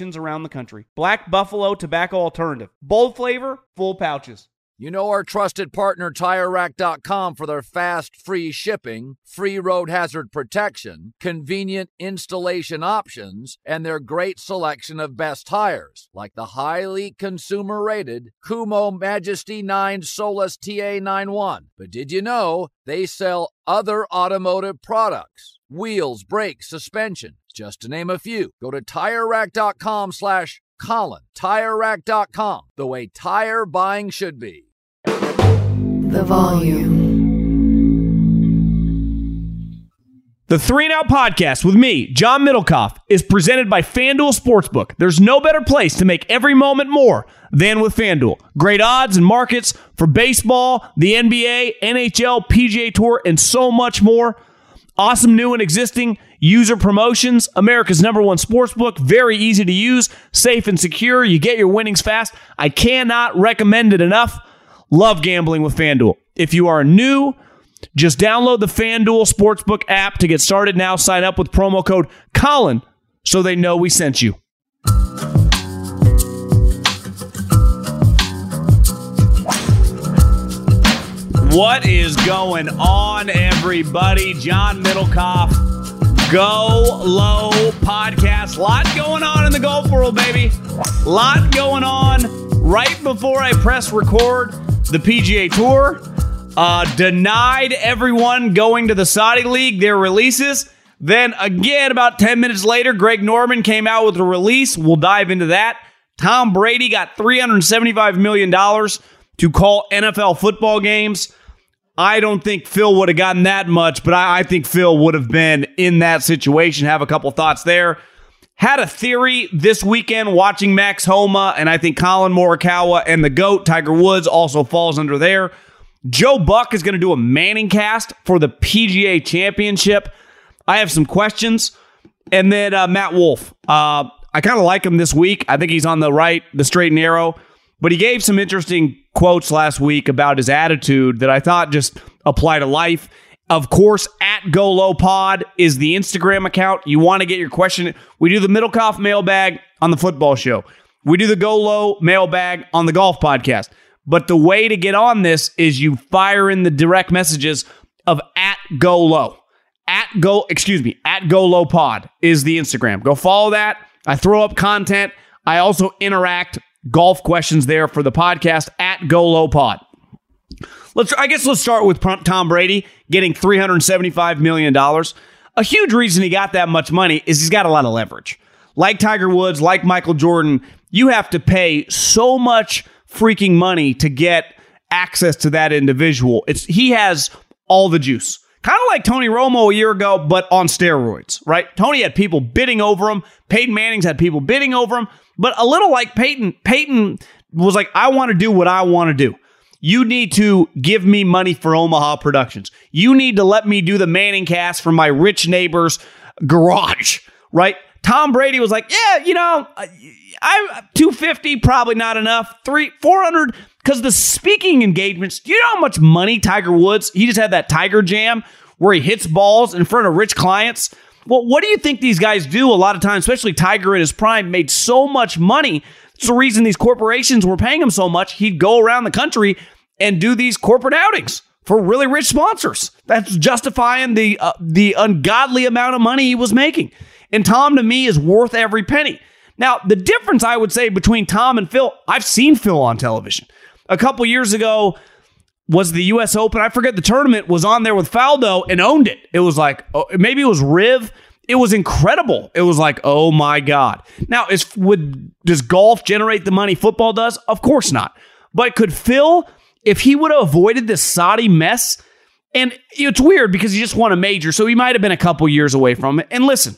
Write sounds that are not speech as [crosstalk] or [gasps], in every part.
around the country. Black Buffalo Tobacco Alternative. Bold flavor, full pouches. You know our trusted partner TireRack.com for their fast, free shipping, free road hazard protection, convenient installation options, and their great selection of best tires, like the highly consumer rated Kumho Majesty 9 Solus TA91. But did you know they sell other automotive products? Wheels, brakes, suspension, just to name a few. Go to TireRack.com slash Colin. TireRack.com, the way tire buying should be. The volume. The Three and Out Podcast with me, John Middlekauff, is presented by FanDuel Sportsbook. There's no better place to make every moment more than with FanDuel. Great odds and markets for baseball, the NBA, NHL, PGA Tour, and so much more. Awesome new and existing user promotions. America's number one sportsbook. Very easy to use, safe and secure. You get your winnings fast. I cannot recommend it enough. Love gambling with FanDuel. If you are new, just download the FanDuel Sportsbook app to get started now. Sign up with promo code Colin so they know we sent you. What is going on, everybody? John Middlekauff, Go Low Podcast. Lot going on in the golf world, baby. Lot going on right before I press record the PGA Tour. Uh, denied everyone going to the Saudi League their releases. Then again, about 10 minutes later, Greg Norman came out with a release. We'll dive into that. Tom Brady got $375 million to call NFL football games. I don't think Phil would have gotten that much, but I, I think Phil would have been in that situation. Have a couple thoughts there. Had a theory this weekend watching Max Homa, and I think Collin Morikawa and the GOAT, Tiger Woods, also falls under there. Joe Buck is going to do a Manning cast for the PGA Championship. I have some questions. And then uh, Matt Wolff. Uh, I kind of like him this week. I think he's on the right, the straight and narrow. But he gave some interesting quotes last week about his attitude that I thought just apply to life. Of course, at Go Low Pod is the Instagram account. You want to get your question. We do the Middlekauff mailbag on the football show. We do the Go Low mailbag on the golf podcast. But the way to get on this is you fire in the direct messages of at Go Low. At Go, excuse me, at Go Low Pod is the Instagram. Go follow that. I throw up content. I also interact golf questions there for the podcast at Go Low Pod. Let's I guess let's start with Tom Brady getting $375 million. A huge reason he got that much money is he's got a lot of leverage. Like Tiger Woods, like Michael Jordan, you have to pay so much freaking money to get access to that individual. It's he has all the juice. Kind of like Tony Romo a year ago, but on steroids, right? Tony had people bidding over him. Peyton Manning's had people bidding over him. But a little like Peyton, Peyton was like, I want to do what I want to do. You need to give me money for Omaha Productions. You need to let me do the Manning cast from my rich neighbor's garage, right? Tom Brady was like, Yeah, you know, I 250 probably not enough. Three 400 because the speaking engagements. Do you know how much money Tiger Woods? He just had that Tiger Jam where he hits balls in front of rich clients. Well, what do you think these guys do a lot of times, especially Tiger in his prime, made so much money. It's the reason these corporations were paying him so much. He'd go around the country and do these corporate outings for really rich sponsors. That's justifying the uh, the ungodly amount of money he was making. And Tom to me is worth every penny. Now, the difference I would say between Tom and Phil, I've seen Phil on television. A couple years ago was the US Open. I forget the tournament was on there with Faldo and owned it. It was like oh, maybe it was Riv. It was incredible. It was like, "Oh my god." Now, is would does golf generate the money football does? Of course not. But could Phil if he would have avoided this Saudi mess, and it's weird because he just won a major, so he might have been a couple years away from it. And listen,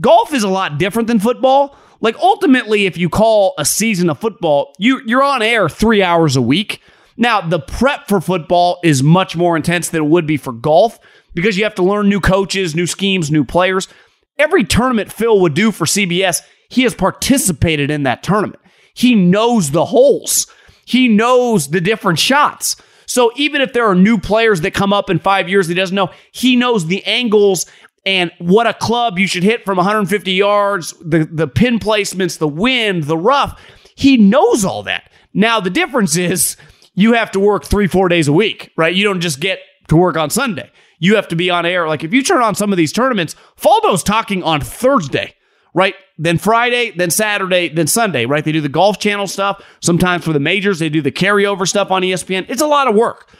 golf is a lot different than football. Like ultimately, if you call a season of football, you you're on air three hours a week. Now, the prep for football is much more intense than it would be for golf because you have to learn new coaches, new schemes, new players. Every tournament Phil would do for CBS, he has participated in that tournament. He knows the holes. He knows the different shots. So even if there are new players that come up in five years he doesn't know, he knows the angles and what a club you should hit from 150 yards, the, the pin placements, the wind, the rough. He knows all that. Now, the difference is you have to work three, four days a week, right? You don't just get to work on Sunday. You have to be on air. Like if you turn on some of these tournaments, Faldo's talking on Thursday right? Then Friday, then Saturday, then Sunday, right? They do the Golf Channel stuff. Sometimes for the majors, they do the carryover stuff on ESPN. It's a lot of work.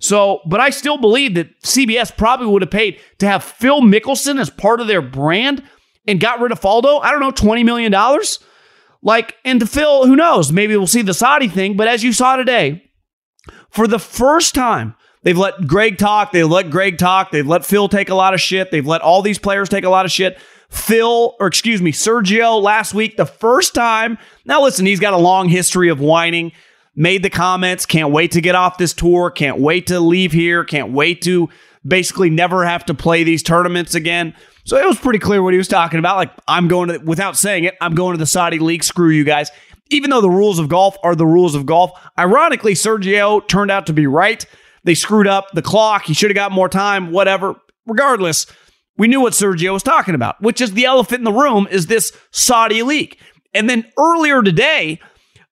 So, but I still believe that CBS probably would have paid to have Phil Mickelson as part of their brand and got rid of Faldo. I don't know, $20 million? Like, and to Phil, who knows? Maybe we'll see the Saudi thing. But as you saw today, for the first time, they've let Greg talk. They've let Greg talk. They've let Phil take a lot of shit. They've let all these players take a lot of shit. Phil, or excuse me, Sergio last week, the first time. Now, listen, he's got a long history of whining, made the comments, can't wait to get off this tour, can't wait to leave here, can't wait to basically never have to play these tournaments again. So it was pretty clear what he was talking about. Like, I'm going to, without saying it, I'm going to the Saudi League. Screw you guys. Even though the rules of golf are the rules of golf, ironically, Sergio turned out to be right. They screwed up the clock. He should have got more time, whatever. Regardless, we knew what Sergio was talking about, which is the elephant in the room is this Saudi League. And then earlier today,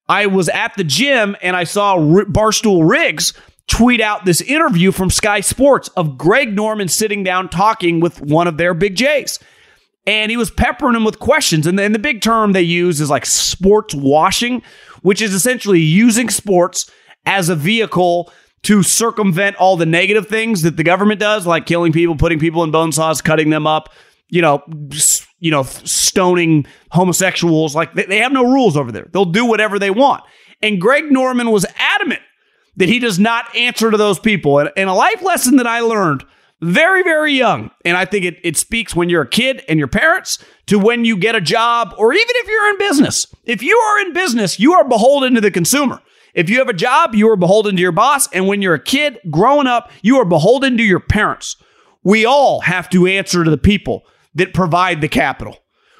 I was at the gym and I saw Barstool Riggs tweet out this interview from Sky Sports of Greg Norman sitting down talking with one of their big J's. And he was peppering him with questions. And then the big term they use is like sports washing, which is essentially using sports as a vehicle to circumvent all the negative things that the government does, like killing people, putting people in bone saws, cutting them up, you know, you know, stoning homosexuals. Like they, they have no rules over there. They'll do whatever they want. And Greg Norman was adamant that he does not answer to those people. And, and a life lesson that I learned very, very young. And I think it, it speaks when you're a kid and your parents to when you get a job or even if you're in business. If you are in business, you are beholden to the consumer. If you have a job, you are beholden to your boss. And when you're a kid growing up, you are beholden to your parents. We all have to answer to the people that provide the capital.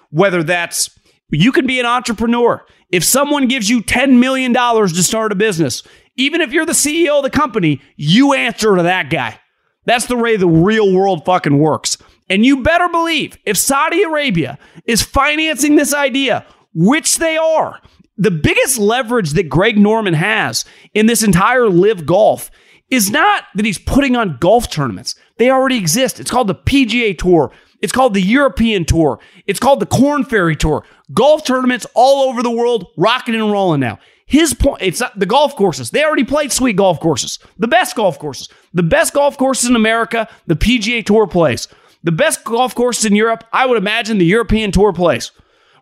Whether that's you can be an entrepreneur. If someone gives you $10 million to start a business, even if you're the CEO of the company, you answer to that guy. That's the way the real world fucking works. And you better believe if Saudi Arabia is financing this idea, which they are, the biggest leverage that Greg Norman has in this entire live golf is not that he's putting on golf tournaments. They already exist. It's called the PGA Tour. It's called the European Tour. It's called the Corn Ferry Tour. Golf tournaments all over the world, rocking and rolling now. His point, it's not the golf courses. They already played sweet golf courses, the best golf courses, the best golf courses in America, the PGA Tour plays. The best golf courses in Europe, I would imagine the European Tour plays.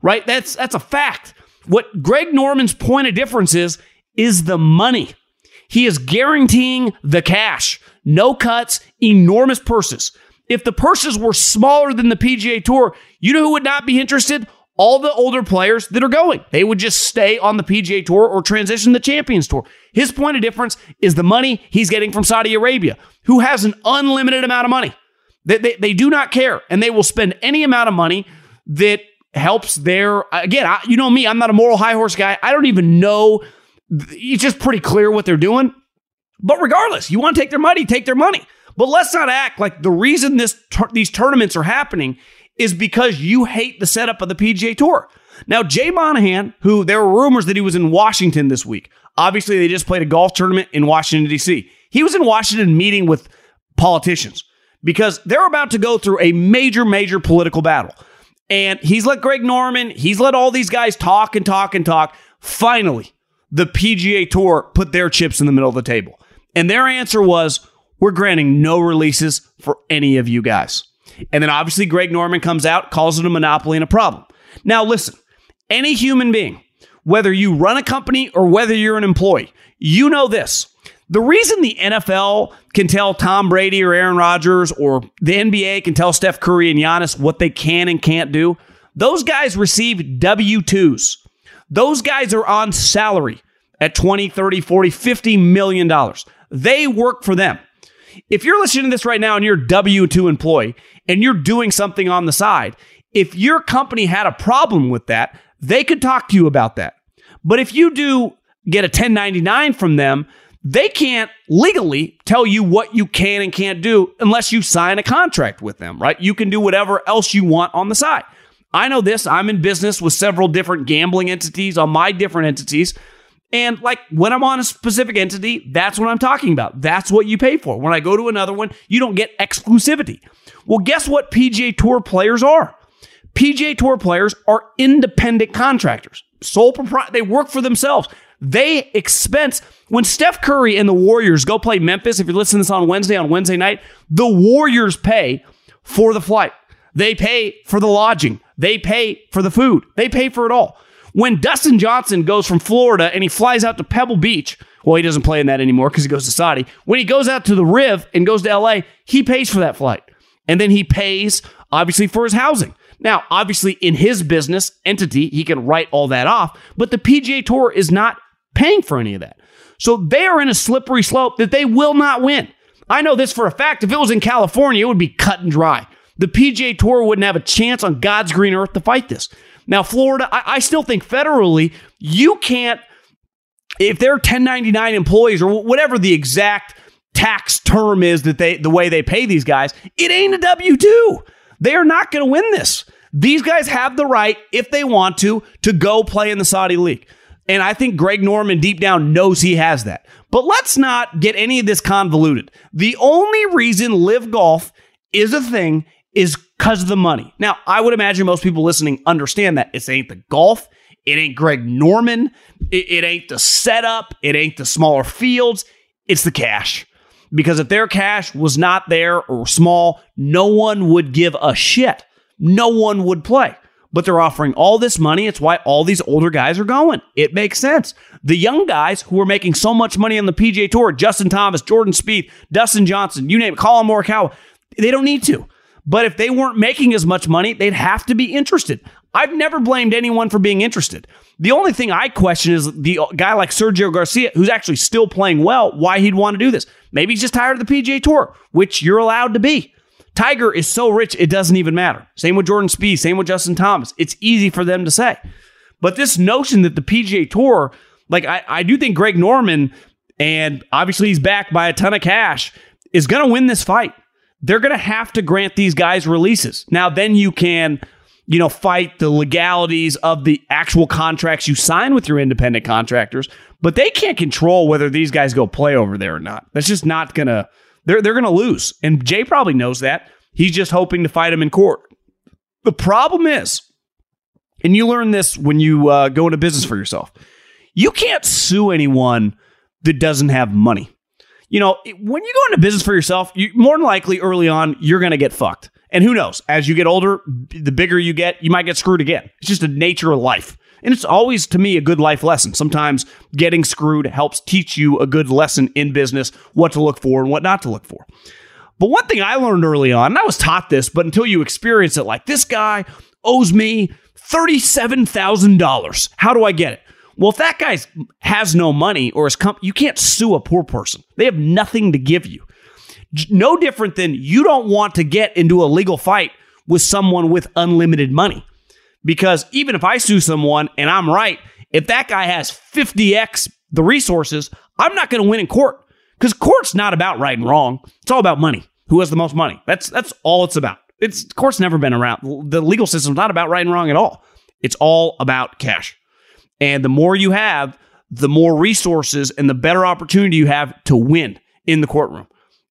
Right? That's that's a fact. What Greg Norman's point of difference is, is the money. He is guaranteeing the cash, no cuts, enormous purses. If the purses were smaller than the PGA Tour, you know who would not be interested? All the older players that are going. They would just stay on the PGA Tour or transition the Champions Tour. His point of difference is the money he's getting from Saudi Arabia, who has an unlimited amount of money. They, they, they do not care, and they will spend any amount of money that helps their again. I, you know me, I'm not a moral high horse guy. I don't even know. It's just pretty clear what they're doing. But regardless, you want to take their money, take their money. But let's not act like the reason this these tournaments are happening is because you hate the setup of the PGA Tour. Now, Jay Monahan, who there were rumors that he was in Washington this week. Obviously, they just played a golf tournament in Washington, D.C. He was in Washington meeting with politicians because they're about to go through a major, major political battle. And he's let Greg Norman, he's let all these guys talk and talk and talk. Finally, the PGA Tour put their chips in the middle of the table. And their answer was, we're granting no releases for any of you guys. And then obviously Greg Norman comes out, calls it a monopoly and a problem. Now, listen, any human being, whether you run a company or whether you're an employee, you know this. The reason the NFL can tell Tom Brady or Aaron Rodgers or the NBA can tell Steph Curry and Giannis what they can and can't do, those guys receive W 2s. Those guys are on salary at 20, 30, 40, 50 million dollars. They work for them. If you're listening to this right now and you're a W 2 employee and you're doing something on the side, if your company had a problem with that, they could talk to you about that. But if you do get a 1099 from them, they can't legally tell you what you can and can't do unless you sign a contract with them, right? You can do whatever else you want on the side. I know this. I'm in business with several different gambling entities on my different entities. And like when I'm on a specific entity, that's what I'm talking about. That's what you pay for. When I go to another one, you don't get exclusivity. Well, guess what PGA Tour players are? PGA Tour players are independent contractors, sole proprietor. They work for themselves. They expense when Steph Curry and the Warriors go play Memphis. If you're listening to this on Wednesday, on Wednesday night, the Warriors pay for the flight. They pay for the lodging. They pay for the food. They pay for it all. When Dustin Johnson goes from Florida and he flies out to Pebble Beach, well, he doesn't play in that anymore because he goes to Saudi. When he goes out to the Riv and goes to LA, he pays for that flight. And then he pays, obviously, for his housing. Now, obviously, in his business entity, he can write all that off, but the PGA Tour is not paying for any of that. So they are in a slippery slope that they will not win. I know this for a fact. If it was in California, it would be cut and dry. The PGA Tour wouldn't have a chance on God's green earth to fight this. Now, Florida, I, I still think federally, you can't, if they're 1099 employees or whatever the exact tax term is that they, the way they pay these guys, it ain't a W 2. They are not going to win this. These guys have the right, if they want to, to go play in the Saudi League. And I think Greg Norman deep down knows he has that. But let's not get any of this convoluted. The only reason live Golf is a thing is because of the money. Now, I would imagine most people listening understand that. It ain't the golf, it ain't Greg Norman, it, it ain't the setup, it ain't the smaller fields, it's the cash. Because if their cash was not there or small, no one would give a shit. No one would play but they're offering all this money. It's why all these older guys are going. It makes sense. The young guys who are making so much money on the PGA Tour, Justin Thomas, Jordan Spieth, Dustin Johnson, you name it, Collin Morikawa, they don't need to. But if they weren't making as much money, they'd have to be interested. I've never blamed anyone for being interested. The only thing I question is the guy like Sergio Garcia, who's actually still playing well, why he'd want to do this. Maybe he's just tired of the PGA Tour, which you're allowed to be. Tiger is so rich, it doesn't even matter. Same with Jordan Spieth, same with Justin Thomas. It's easy for them to say. But this notion that the PGA Tour, like I, I do think Greg Norman, and obviously he's backed by a ton of cash, is going to win this fight. They're going to have to grant these guys releases. Now, then you can, you know, fight the legalities of the actual contracts you sign with your independent contractors, but they can't control whether these guys go play over there or not. That's just not going to they're they're going to lose, and Jay probably knows that. He's just hoping to fight him in court. The problem is, and you learn this when you uh, go into business for yourself. You can't sue anyone that doesn't have money. You know, when you go into business for yourself, you more than likely early on you're going to get fucked. And who knows? As you get older, the bigger you get, you might get screwed again. It's just the nature of life. And it's always, to me, a good life lesson. Sometimes getting screwed helps teach you a good lesson in business, what to look for and what not to look for. But one thing I learned early on, and I was taught this, but until you experience it, like this guy owes me $37,000. How do I get it? Well, if that guy has no money or is comp- you can't sue a poor person. They have nothing to give you. No different than you don't want to get into a legal fight with someone with unlimited money Because even if I sue someone and I'm right, if that guy has 50x the resources, I'm not going to win in court because court's not about right and wrong. It's all about money. Who has the most money? That's that's all it's about. It's court's never been around. The legal system's not about right and wrong at all. It's all about cash. And the more you have, the more resources and the better opportunity you have to win in the courtroom.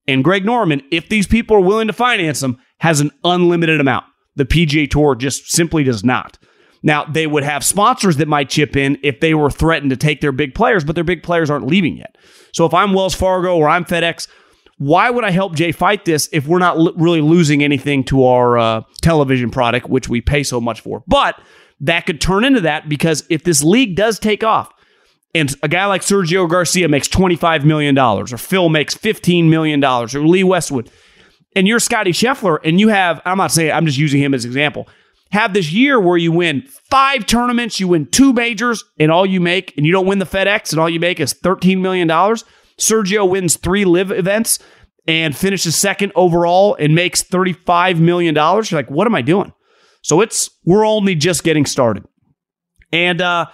And Greg Norman, if these people are willing to finance them, has an unlimited amount. The PGA Tour just simply does not. Now, they would have sponsors that might chip in if they were threatened to take their big players, but their big players aren't leaving yet. So if I'm Wells Fargo or I'm FedEx, why would I help Jay fight this if we're not l- really losing anything to our uh, television product, which we pay so much for? But that could turn into that because if this league does take off, and a guy like Sergio Garcia makes $25 million, or Phil makes $15 million, or Lee Westwood, and you're Scotty Scheffler, and you have, I'm not saying, I'm just using him as an example, have this year where you win five tournaments, you win two majors, and all you make, and you don't win the FedEx, and all you make is $13 million. Sergio wins three live events and finishes second overall and makes $35 million. You're like, what am I doing? So it's, we're only just getting started. And uh,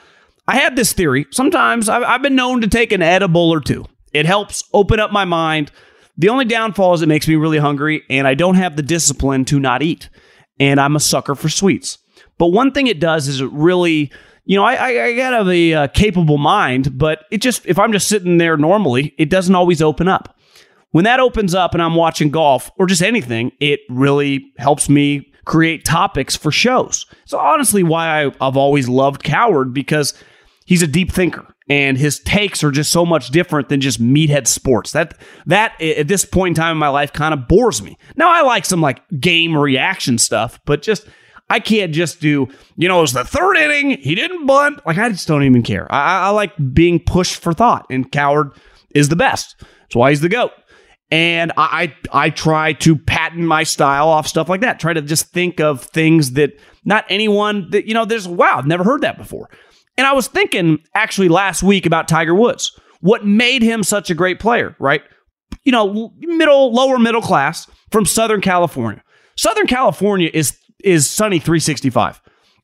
I had this theory. Sometimes I've, I've been known to take an edible or two, it helps open up my mind. The only downfall is it makes me really hungry, and I don't have the discipline to not eat. And I'm a sucker for sweets. But one thing it does is it really you know, I, I, I got a uh, capable mind, but it just, if I'm just sitting there normally, it doesn't always open up. When that opens up and I'm watching golf or just anything, it really helps me create topics for shows. So honestly, why I, I've always loved Cowherd because he's a deep thinker and his takes are just so much different than just meathead sports. That that at this point in time in my life kind of bores me. Now I like some like game reaction stuff, but just I can't just do, you know, it was the third inning. He didn't bunt. Like, I just don't even care. I, I like being pushed for thought, and Cowherd is the best. That's why he's the GOAT. And I, I, try to patent my style off stuff like that. Try to just think of things that not anyone that, you know, there's, wow, I've never heard that before. And I was thinking actually last week about Tiger Woods. What made him such a great player, right? You know, middle, lower middle class from Southern California. Southern California is is Sunny 365.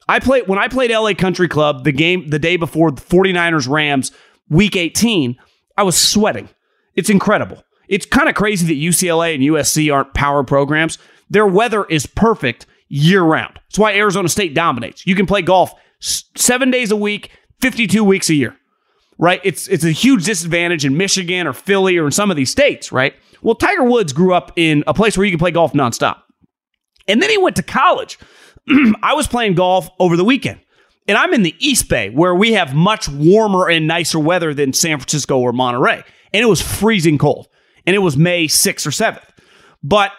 I played when I played LA Country Club the game the day before the 49ers Rams week 18, I was sweating. It's incredible. It's kind of crazy that UCLA and USC aren't power programs. Their weather is perfect year round. That's why Arizona State dominates. You can play golf 7 days a week, 52 weeks a year. Right? It's it's a huge disadvantage in Michigan or Philly or in some of these states, right? Well, Tiger Woods grew up in a place where you can play golf nonstop. And then he went to college. [clears throat] I was playing golf over the weekend. And I'm in the East Bay where we have much warmer and nicer weather than San Francisco or Monterey. And it was freezing cold. And it was May 6th or 7th. But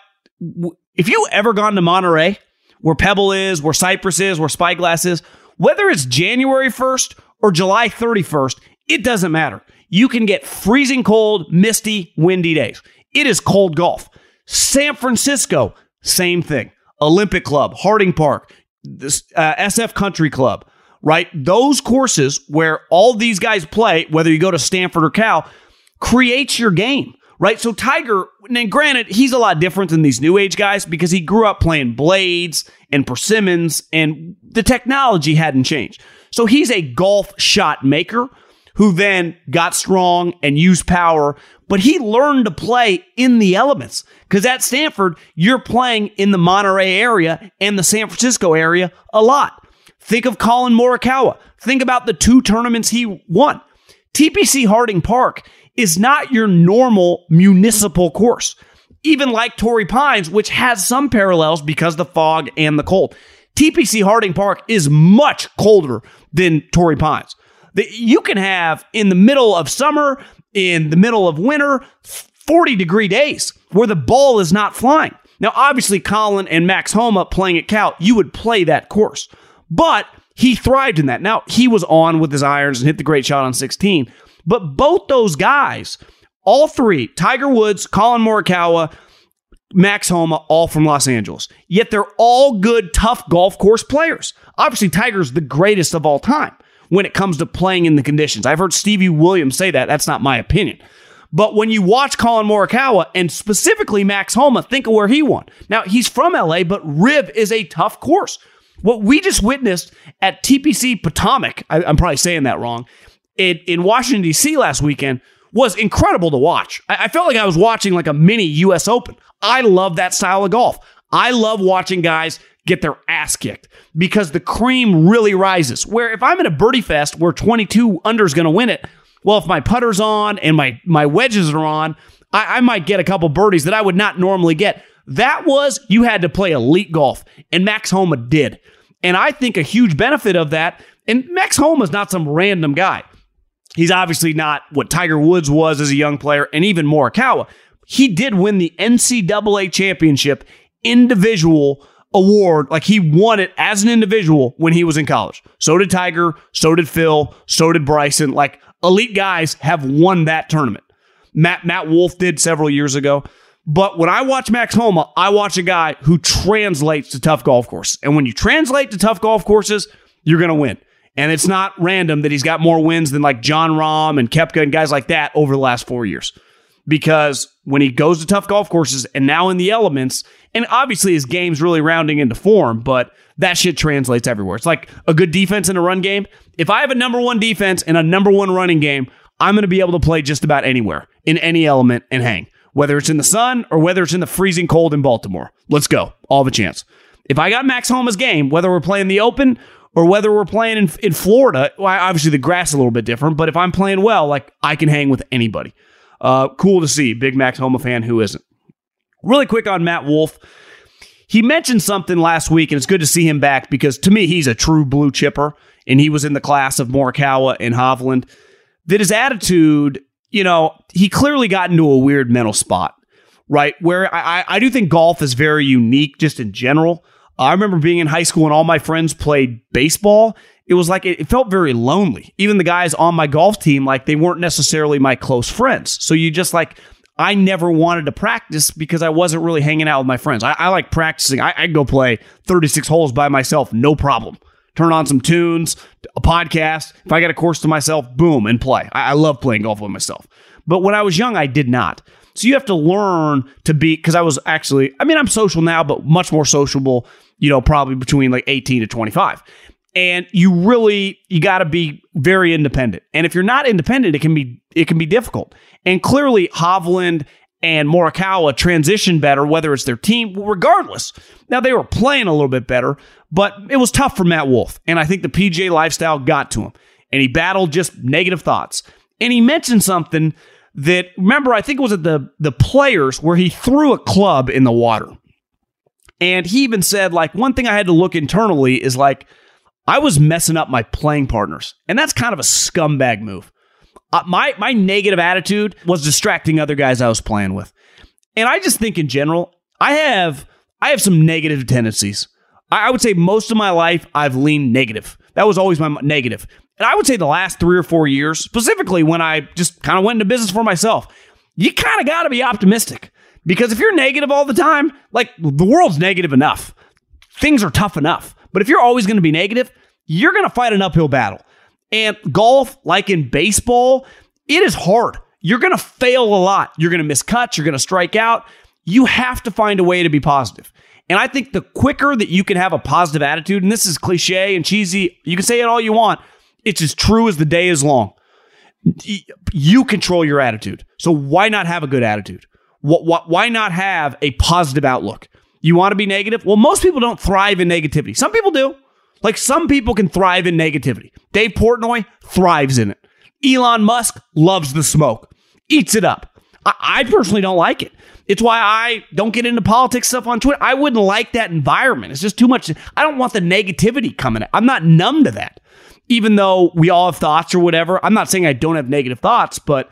if you ever gone to Monterey, where Pebble is, where Cypress is, where Spyglass is, whether it's January 1st or July 31st, it doesn't matter. You can get freezing cold, misty, windy days. It is cold golf. San Francisco, same thing. Olympic Club, Harding Park, this, uh, SF Country Club, right? Those courses where all these guys play, whether you go to Stanford or Cal, creates your game, right? So Tiger, and granted, he's a lot different than these new age guys because he grew up playing blades and persimmons and the technology hadn't changed. So he's a golf shot maker who then got strong and used power, but he learned to play in the elements. Because at Stanford, you're playing in the Monterey area and the San Francisco area a lot. Think of Collin Morikawa. Think about the two tournaments he won. TPC Harding Park is not your normal municipal course, even like Torrey Pines, which has some parallels because the fog and the cold. TPC Harding Park is much colder than Torrey Pines you can have in the middle of summer, in the middle of winter, 40 degree days where the ball is not flying. Now, obviously, Collin and Max Homa playing at Cal, you would play that course, but he thrived in that. Now, he was on with his irons and hit the great shot on 16, but both those guys, all three, Tiger Woods, Collin Morikawa, Max Homa, all from Los Angeles. Yet they're all good, tough golf course players. Obviously, Tiger's the greatest of all time when it comes to playing in the conditions. I've heard Stevie Williams say that. That's not my opinion. But when you watch Collin Morikawa and specifically Max Homa, think of where he won. Now, he's from LA, but Riv is a tough course. What we just witnessed at TPC Potomac, I, am probably saying that wrong, in, in Washington, D.C. last weekend was incredible to watch. I, I felt like I was watching like a mini U.S. Open. I love that style of golf. I love watching guys get their ass kicked because the cream really rises. Where if I'm in a birdie fest where 22 under is going to win it, well, if my putter's on and my my wedges are on, I, I might get a couple birdies that I would not normally get. That was you had to play elite golf, and Max Homa did. And I think a huge benefit of that, and Max Homa is not some random guy. He's obviously not what Tiger Woods was as a young player, and even Morikawa. He did win the NCAA championship individual award. Like he won it as an individual when he was in college. So did Tiger. So did Phil. So did Bryson. Like elite guys have won that tournament. Matt Matt Wolff did several years ago. But when I watch Max Homa, I watch a guy who translates to tough golf course. And when you translate to tough golf courses, you're going to win. And it's not random that he's got more wins than like Jon Rahm and Koepka and guys like that over the last four years. Because when he goes to tough golf courses and now in the elements, and obviously his game's really rounding into form, but that shit translates everywhere. It's like a good defense in a run game. If I have a number one defense and a number one running game, I'm going to be able to play just about anywhere in any element and hang whether it's in the sun or whether it's in the freezing cold in Baltimore. Let's go. All the chance. If I got Max Homa's game, whether we're playing the open or whether we're playing in, in Florida, well, obviously the grass is a little bit different, but if I'm playing well, like I can hang with anybody. Uh, cool to see. Big Max Homa fan who isn't. Really quick on Matt Wolff. He mentioned something last week, and it's good to see him back because to me, he's a true blue chipper, and he was in the class of Morikawa and Hovland. That his attitude you know, he clearly got into a weird mental spot, right? Where I, I do think golf is very unique just in general. I remember being in high school and all my friends played baseball. It was like it, felt very lonely. Even the guys on my golf team, like they weren't necessarily my close friends. So you just like, I never wanted to practice because I wasn't really hanging out with my friends. I, I like practicing. I, I'd go play 36 holes by myself, no problem turn on some tunes, a podcast. If I got a course to myself, boom, and play. I, I love playing golf with myself. But when I was young, I did not. So you have to learn to be, because I was actually, I mean, I'm social now, but much more sociable, you know, probably between like 18 to 25. And you really, you got to be very independent. And if you're not independent, it can be, it can be difficult. And clearly, Hovland and Morikawa transition better, whether it's their team, regardless. Now, they were playing a little bit better, but it was tough for Matt Wolff. And I think the PJ lifestyle got to him. And he battled just negative thoughts. And he mentioned something that, remember, I think it was at the, the players where he threw a club in the water. And he even said, like, one thing I had to look internally is like, I was messing up my playing partners. And that's kind of a scumbag move. Uh, my my negative attitude was distracting other guys I was playing with. And I just think in general, I have I have some negative tendencies. I, I would say most of my life I've leaned negative. That was always my negative. And I would say the last three or four years, specifically when I just kind of went into business for myself, you kind of got to be optimistic. Because if you're negative all the time, like the world's negative enough, things are tough enough. But if you're always going to be negative, you're going to fight an uphill battle. And golf, like in baseball, it is hard. You're going to fail a lot. You're going to miss cuts. You're going to strike out. You have to find a way to be positive. And I think the quicker that you can have a positive attitude, and this is cliche and cheesy, you can say it all you want, it's as true as the day is long. You control your attitude. So why not have a good attitude? Why not have a positive outlook? You want to be negative? Well, most people don't thrive in negativity. Some people do. Like some people can thrive in negativity. Dave Portnoy thrives in it. Elon Musk loves the smoke, eats it up. I, I personally don't like it. It's why I don't get into politics stuff on Twitter. I wouldn't like that environment. It's just too much. I don't want the negativity coming. I'm not numb to that. Even though we all have thoughts or whatever. I'm not saying I don't have negative thoughts, but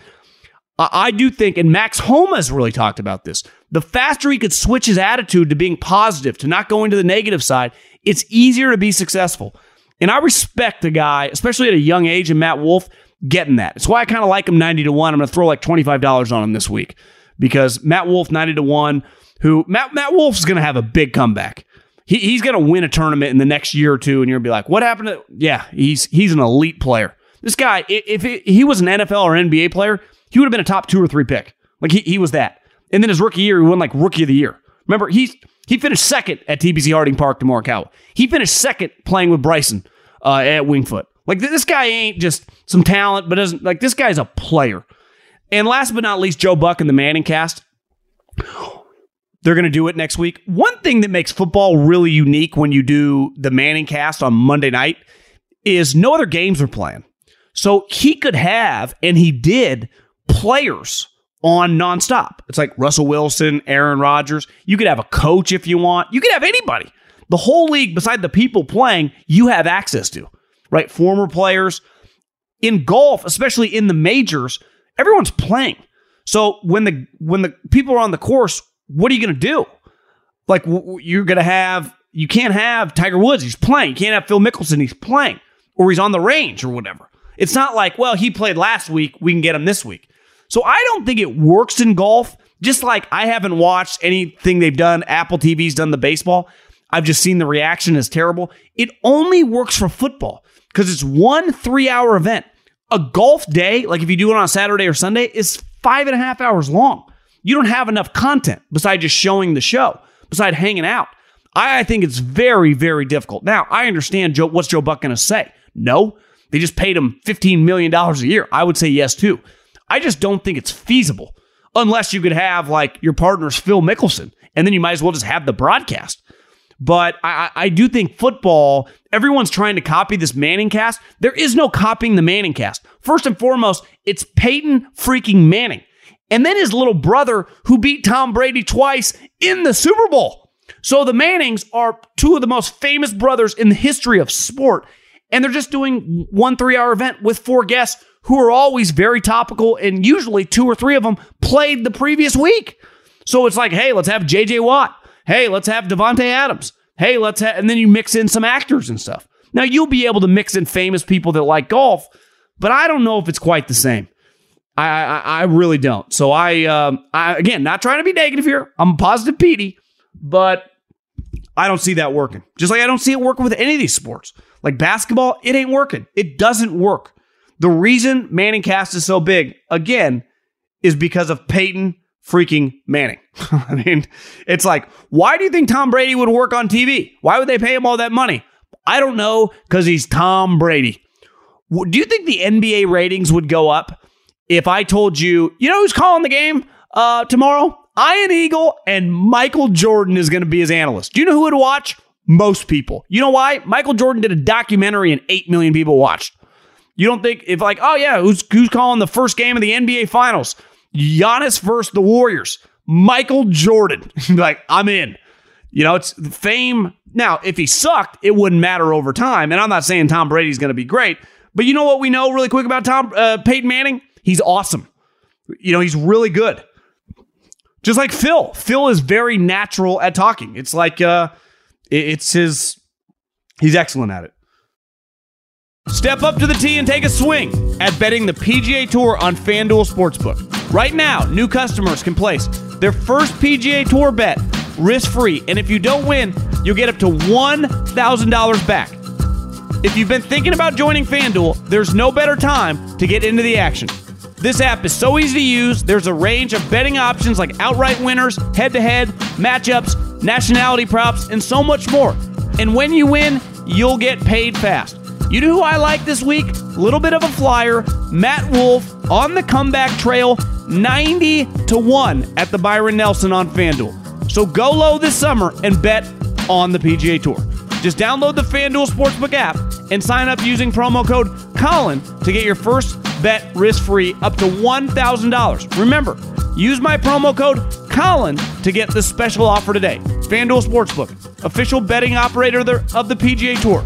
I do think, and Max Homa has really talked about this. The faster he could switch his attitude to being positive, to not going to the negative side, it's easier to be successful. And I respect the guy, especially at a young age, and Matt Wolff getting that. It's why I kind of like him 90 to 1. I'm going to throw like $25 on him this week because Matt Wolff 90 to 1, who Matt, Matt Wolff's going to have a big comeback. He, he's going to win a tournament in the next year or two, and you're going to be like, what happened to. Yeah, he's, he's an elite player. This guy, if he was an NFL or NBA player, he would have been a top two or three pick. Like he, he was that. And then his rookie year, he won like rookie of the year. Remember, he's he finished second at TPC Harding Park to Mark Morikawa. He finished second playing with Bryson uh, at Wingfoot. Like this guy ain't just some talent, but doesn't like this guy's a player. And last but not least, Joe Buck and the Manning cast. [gasps] They're going to do it next week. One thing that makes football really unique when you do the Manning cast on Monday night is no other games are playing. So he could have, and he did, players on nonstop. It's like Russell Wilson, Aaron Rodgers. You could have a coach if you want. You could have anybody. The whole league, beside the people playing, you have access to, right? Former players. In golf, especially in the majors, everyone's playing. So when the when the people are on the course, what are you going to do? Like you're going to have you can't have Tiger Woods, he's playing. You can't have Phil Mickelson, he's playing, or he's on the range or whatever. It's not like, well, he played last week, we can get him this week. So I don't think it works in golf. Just like I haven't watched anything they've done. Apple TV's done the baseball. I've just seen the reaction is terrible. It only works for football because it's one three hour event. A golf day, like if you do it on Saturday or Sunday, is five and a half hours long. You don't have enough content besides just showing the show, besides hanging out. I, I think it's very, very difficult. Now, I understand Joe, what's Joe Buck going to say? No, they just paid him $15 million a year. I would say yes, too. I just don't think it's feasible unless you could have like your partner's Phil Mickelson, and then you might as well just have the broadcast. But I, I do think football, everyone's trying to copy this Manning cast. There is no copying the Manning cast. First and foremost, it's Peyton freaking Manning. And then his little brother who beat Tom Brady twice in the Super Bowl. So the Mannings are two of the most famous brothers in the history of sport. And they're just doing one three hour event with four guests who are always very topical. And usually two or three of them played the previous week. So it's like, hey, let's have JJ Watt. Hey, let's have Davante Adams. Hey, let's have, and then you mix in some actors and stuff. Now you'll be able to mix in famous people that like golf, but I don't know if it's quite the same. I I, I really don't. So I, um, I again, not trying to be negative here. I'm positive Petey, but I don't see that working. Just like I don't see it working with any of these sports. Like basketball, it ain't working. It doesn't work. The reason Manning cast is so big, again, is because of Peyton freaking Manning. [laughs] I mean, it's like, why do you think Tom Brady would work on TV? Why would they pay him all that money? I don't know, because he's Tom Brady. Do you think the NBA ratings would go up if I told you, you know who's calling the game uh, tomorrow? Ian Eagle and Michael Jordan is going to be his analyst. Do you know who would watch? Most people. You know why? Michael Jordan did a documentary and 8 million people watched. You don't think if like, oh yeah, who's who's calling the first game of the NBA finals? Giannis versus the Warriors. Michael Jordan. [laughs] like, I'm in. You know, it's fame. Now, if he sucked, it wouldn't matter over time. And I'm not saying Tom Brady's going to be great, but you know what we know really quick about Tom uh, Peyton Manning? He's awesome. You know, he's really good. Just like Phil. Phil is very natural at talking. It's like uh it's his he's excellent at it. Step up to the tee and take a swing at betting the PGA Tour on FanDuel Sportsbook. Right now, new customers can place their first PGA Tour bet risk free, and if you don't win, you'll get up to $1,000 back. If you've been thinking about joining FanDuel, there's no better time to get into the action. This app is so easy to use. There's a range of betting options like outright winners, head to head, matchups, nationality props, and so much more. And when you win, you'll get paid fast. You know who I like this week? A little bit of a flyer. Matt Wolff on the comeback trail, 90 to 1 at the Byron Nelson on FanDuel. So go low this summer and bet on the PGA Tour. Just download the FanDuel Sportsbook app and sign up using promo code Colin to get your first bet risk free up to $1,000. Remember, use my promo code Colin to get this special offer today. FanDuel Sportsbook, official betting operator of the PGA Tour.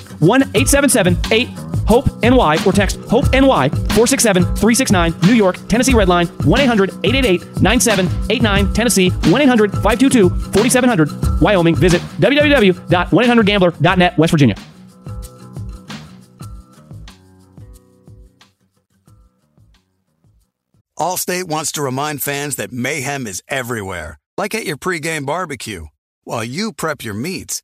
1 877 8 HOPE NY or text HOPE NY 467 369 New York, Tennessee Red Line 1 800 888 9789 Tennessee 1 800 522 4700 Wyoming. Visit www.1800gambler.net West Virginia. Allstate wants to remind fans that mayhem is everywhere, like at your pregame barbecue. While you prep your meats,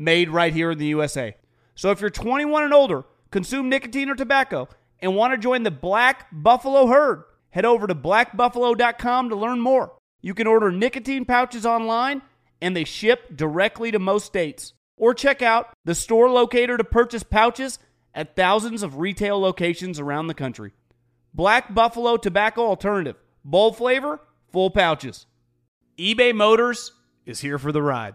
made right here in the USA. So if you're 21 and older, consume nicotine or tobacco, and want to join the Black Buffalo herd, head over to blackbuffalo.com to learn more. You can order nicotine pouches online, and they ship directly to most states. Or check out the store locator to purchase pouches at thousands of retail locations around the country. Black Buffalo Tobacco Alternative. Bold flavor, full pouches. eBay Motors is here for the ride.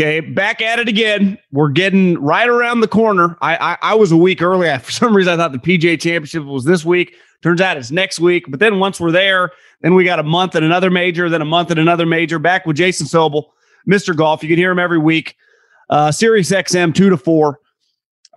Okay, back at it again. We're getting right around the corner. I, I, I was a week early. [laughs] For some reason, I thought the PGA Championship was this week. Turns out it's next week. But then once we're there, then we got a month and another major, then a month and another major. Back with Jason Sobel Mr. Golf. You can hear him every week. Uh, Sirius XM two to four.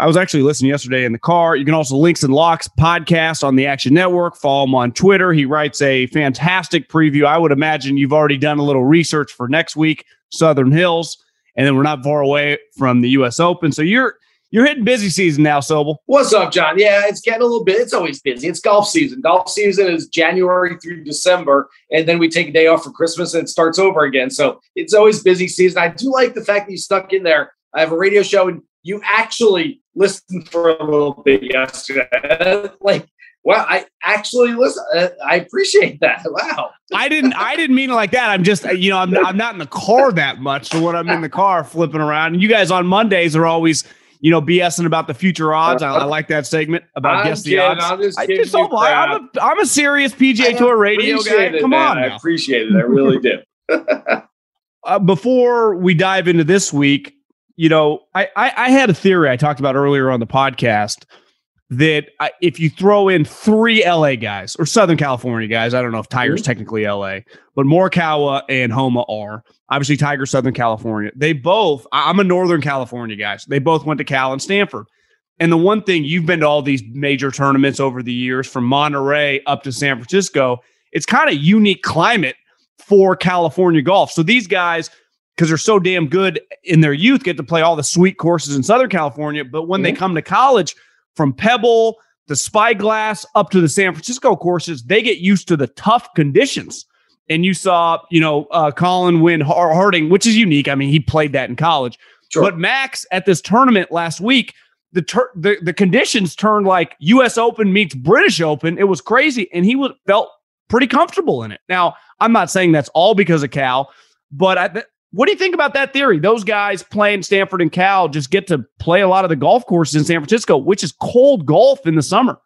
I was actually listening yesterday in the car. You can also links and locks podcast on the Action Network. Follow him on Twitter. He writes a fantastic preview. I would imagine you've already done a little research for next week, Southern Hills, and then we're not far away from the U.S. Open. So you're you're hitting busy season now, Sobel. What's up, John? Yeah, it's getting a little bit. It's always busy. It's golf season. Golf season is January through December, and then we take a day off for Christmas and it starts over again. So it's always busy season. I do like the fact that you stuck in there. I have a radio show, and you actually listened for a little bit yesterday. [laughs] like, wow, I actually listen. Uh, I appreciate that. [laughs] Wow. I didn't. I didn't mean it like that. I'm just, you know, I'm, I'm not in the car that much. So when I'm in the car flipping around, and you guys on Mondays are always, you know, BSing about the future odds. I, I like that segment about I'm guess the odds. I'm just I just you don't lie. I'm a, I'm a serious PGA Tour radio guy. It, Come man. on. I appreciate it. I really do. [laughs] uh, before we dive into this week, you know, I, I, I had a theory I talked about earlier on the podcast that if you throw in three LA guys or Southern California guys, I don't know if Tiger's mm-hmm. technically LA, but Morikawa and Homa are obviously Tiger, Southern California. They both, I'm a Northern California guy. So they both went to Cal and Stanford. And the one thing you've been to all these major tournaments over the years, from Monterey up to San Francisco, it's kind of unique climate for California golf. So these guys, because they're so damn good in their youth, get to play all the sweet courses in Southern California. But when they mm-hmm. come to college, from Pebble to Spyglass up to the San Francisco courses, they get used to the tough conditions. And you saw, you know, uh, Collin win Harding, which is unique. I mean, he played that in college. Sure. But Max at this tournament last week, the, tur- the the conditions turned like U.S. Open meets British Open. It was crazy, and he was felt pretty comfortable in it. Now, I'm not saying that's all because of Cal, but I, th- what do you think about that theory? Those guys playing Stanford and Cal just get to play a lot of the golf courses in San Francisco, which is cold golf in the summer.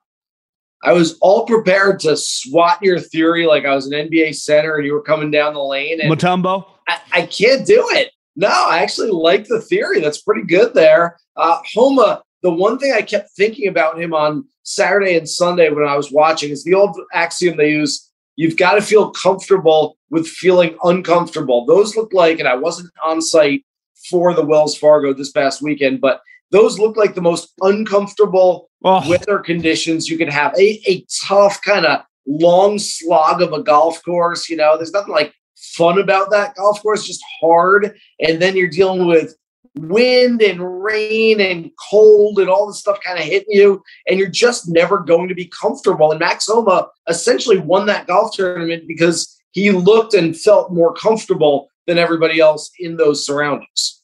I was all prepared to swat your theory like I was an NBA center and you were coming down the lane. And Mutombo. I, I can't do it. No, I actually like the theory. That's pretty good there. Uh, Homa, the one thing I kept thinking about him on Saturday and Sunday when I was watching is the old axiom they use you've got to feel comfortable with feeling uncomfortable. Those look like, and I wasn't on site for the Wells Fargo this past weekend, but those look like the most uncomfortable Oh, weather conditions you could have. A, a tough kind of long slog of a golf course. You know, there's nothing like fun about that golf course, just hard. And then you're dealing with wind and rain and cold and all this stuff kind of hitting you. And you're just never going to be comfortable. And Max Homa essentially won that golf tournament because he looked and felt more comfortable than everybody else in those surroundings.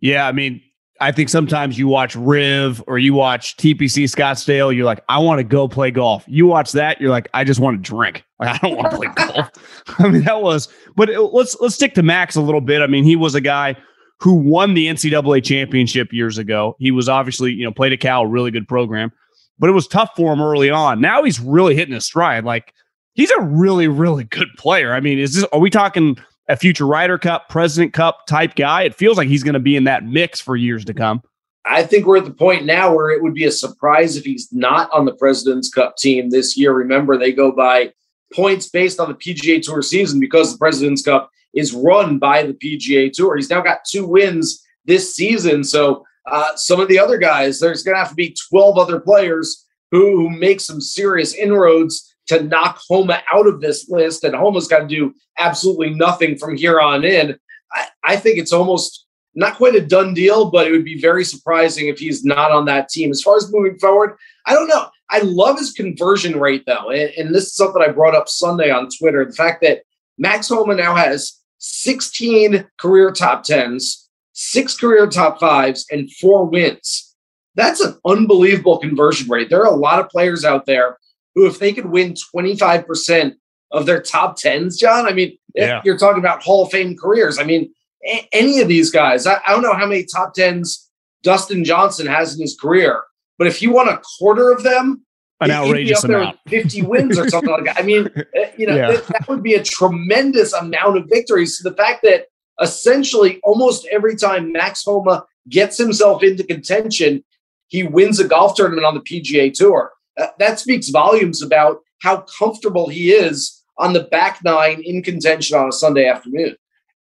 yeah. I mean, I think sometimes you watch Riv or you watch TPC Scottsdale, you're like, I want to go play golf. You watch that, you're like, I just want to drink. [laughs] Like, I don't want to play golf. [laughs] I mean, that was. But it- let's let's stick to Max a little bit. I mean, he was a guy who won the NCAA championship years ago. He was obviously, you know, played at Cal, really good program, but it was tough for him early on. Now he's really hitting his stride. Like he's a really, really good player. I mean, is this are we talking a future Ryder Cup, President Cup type guy? It feels like he's going to be in that mix for years to come. I think we're at the point now where it would be a surprise if he's not on the President's Cup team this year. Remember, they go by points based on the PGA Tour season because the President's Cup is run by the PGA Tour. He's now got two wins this season. So uh, some of the other guys, there's going to have to be 12 other players who, who make some serious inroads to knock Homa out of this list. And Homa's got to do absolutely nothing from here on in. I, I think it's almost not quite a done deal, but it would be very surprising if he's not on that team. As far as moving forward, I don't know. I love his conversion rate, though. And, and this is something I brought up Sunday on Twitter the fact that Max Homa now has 16 career top 10s, six career top fives, and four wins. That's an unbelievable conversion rate. There are a lot of players out there who, if they could win 25% of their top 10s, John, I mean, eh, Yeah. you're talking about Hall of Fame careers. I mean, a- any of these guys, I, I don't know how many top 10s Dustin Johnson has in his career, but if you want a quarter of them, An outrageous amount. with 50 wins or something like that. I mean, uh, [laughs] you know, Yeah. that, that would be a tremendous amount of victories. So the fact that essentially almost every time Max Homa gets himself into contention, he wins a golf tournament on the PGA Tour. Uh, that speaks volumes about how comfortable he is on the back nine in contention on a Sunday afternoon.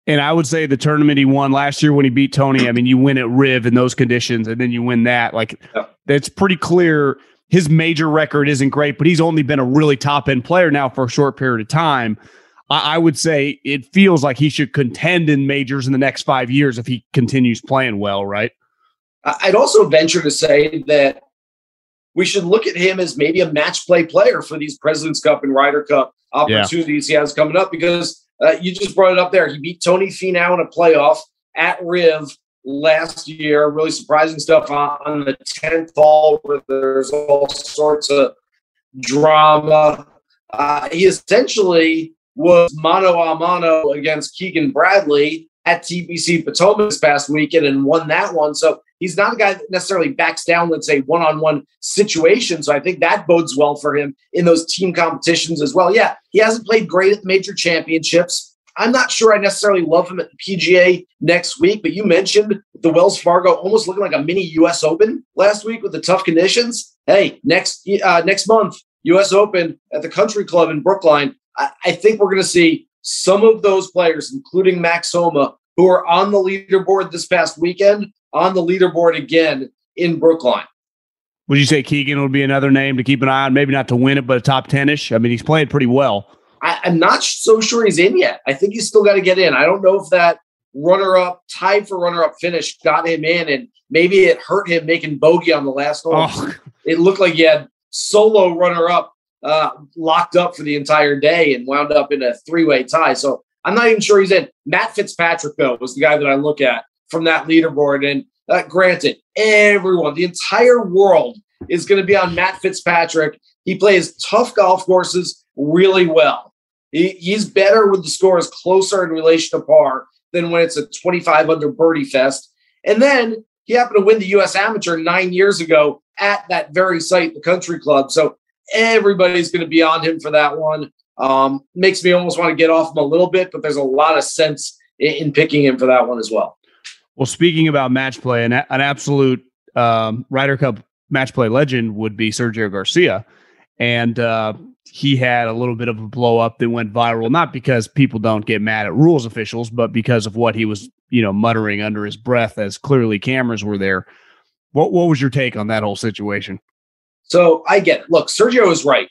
And I would say the tournament he won last year when he beat Tony, I mean, you win at Riv in those conditions and then you win that. Like, yeah. it's pretty clear his major record isn't great, but he's only been a really top end player now for a short period of time. I, I would say it feels like he should contend in majors in the next five years if he continues playing well, right? I'd also venture to say that we should look at him as maybe a match play player for these President's Cup and Ryder Cup opportunities yeah. he has coming up because uh, you just brought it up there. He beat Tony Finau in a playoff at Riv last year. Really surprising stuff on, the 10th hole where there's all sorts of drama. Uh, he essentially was mano a mano against Keegan Bradley at TPC Potomac this past weekend and won that one. So he's not a guy that necessarily backs down, let's say, one on one situations. So I think that bodes well for him in those team competitions as well. Yeah, he hasn't played great at major championships. I'm not sure I necessarily love him at the PGA next week, but you mentioned the Wells Fargo almost looking like a mini U.S. Open last week with the tough conditions. Hey, next uh, next month, U.S. Open at the Country Club in Brookline. I, I think we're going to see some of those players, including Max Homa, who are on the leaderboard this past weekend, on the leaderboard again in Brookline. Would you say Keegan would be another name to keep an eye on? Maybe not to win it, but a top 10 ish? I mean, he's playing pretty well. I, am not so sure he's in yet. I think he's still got to get in. I don't know if that runner up, tied for runner up finish got him in, and maybe it hurt him making bogey on the last hole. Oh. [laughs] It looked like he had solo runner up uh, locked up for the entire day and wound up in a three way tie. So I'm not even sure he's in. Matt Fitzpatrick, though, was the guy that I look at from that leaderboard. And uh, granted, everyone, the entire world is going to be on Matt Fitzpatrick. He plays tough golf courses really well. He, he's better with the scores closer in relation to par than when it's a 25 under birdie fest. And then he happened to win the U.S. Amateur nine years ago at that very site, the Country Club. So everybody's going to be on him for that one. Um, makes me almost want to get off him a little bit, but there's a lot of sense in, in picking him for that one as well. Well, speaking about match play, an, an absolute um, Ryder Cup match play legend would be Sergio Garcia. And uh, he had a little bit of a blow up that went viral, not because people don't get mad at rules officials, but because of what he was, you know, muttering under his breath as clearly cameras were there. What what was your take on that whole situation? So I get it. Look, Sergio is right,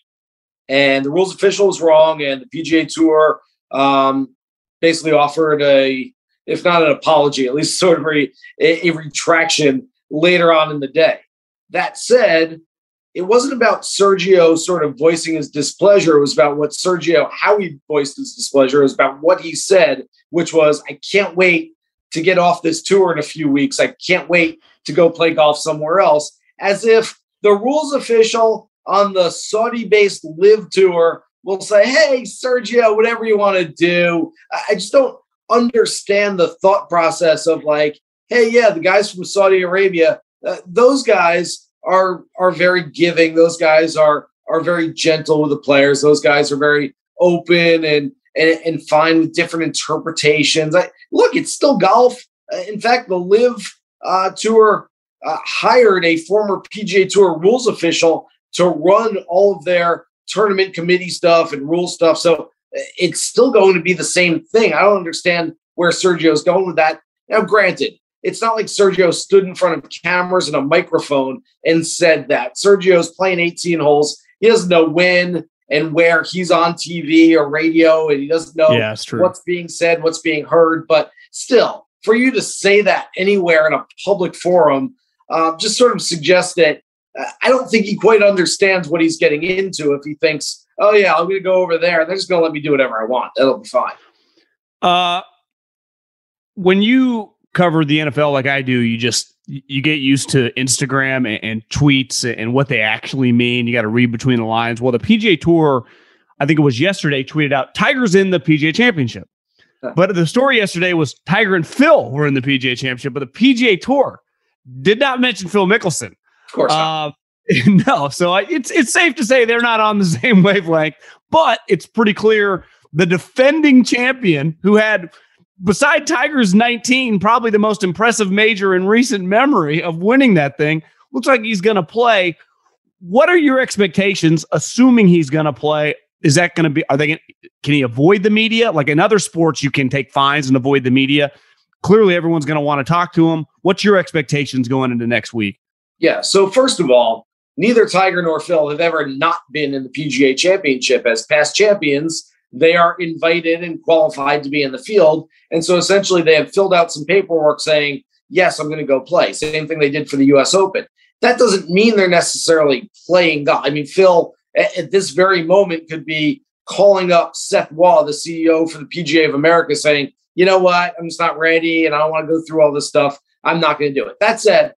and the rules official is wrong, and the PGA Tour um, basically offered a, if not an apology, at least [laughs] sort of a, a retraction later on in the day. That said, it wasn't about Sergio sort of voicing his displeasure. It was about what Sergio, how he voiced his displeasure. It was about what he said, which was, I can't wait to get off this tour in a few weeks. I can't wait to go play golf somewhere else. As if the rules official on the Saudi based LIV tour will say, hey, Sergio, whatever you want to do. I just don't understand the thought process of like, hey, yeah, the guys from Saudi Arabia, uh, those guys are are very giving. Those guys are are very gentle with the players. Those guys are very open and and, and fine with different interpretations. I, look, it's still golf. Uh, in fact, the LIV uh, tour uh, hired a former PGA Tour rules official to run all of their tournament committee stuff and rule stuff. So uh, it's still going to be the same thing. I don't understand where Sergio's going with that. Now, granted, it's not like Sergio stood in front of cameras and a microphone and said that. Sergio's playing 18 holes. He doesn't know when and where he's on TV or radio, and he doesn't know yeah, what's being said, what's being heard. But still, for you to say that anywhere in a public forum uh, just sort of suggests that uh, I don't think he quite understands what he's getting into if he thinks, oh, yeah, I'm going to go over there. They're just going to let me do whatever I want. That'll be fine. Uh, when you cover the NFL like I do, you just you get used to Instagram and, and tweets and what they actually mean. You got to read between the lines. Well, the PGA Tour, I think it was yesterday, tweeted out Tiger's in the PGA Championship. But the story yesterday was Tiger and Phil were in the PGA Championship, but the PGA Tour did not mention Phil Mickelson. Of course uh, [laughs] no, so I, it's it's safe to say they're not on the [laughs] same wavelength, but it's pretty clear the defending champion who had beside Tiger's 19, probably the most impressive major in recent memory of winning that thing, looks like he's going to play. What are your expectations, assuming he's going to play is that going to be? Are they? Gonna, can he avoid the media? Like in other sports, you can take fines and avoid the media. Clearly, everyone's going to want to talk to him. What's your expectations going into next week? Yeah. So first of all, neither Tiger nor Phil have ever not been in the PGA Championship as past champions. They are invited and qualified to be in the field, and so essentially they have filled out some paperwork saying, "Yes, I'm going to go play." Same thing they did for the U.S. Open. That doesn't mean they're necessarily playing golf. I mean, Phil at, at this very moment could be calling up Seth Waugh, the CEO for the PGA of America, saying, you know what, I'm just not ready and I don't want to go through all this stuff. I'm not going to do it. That said,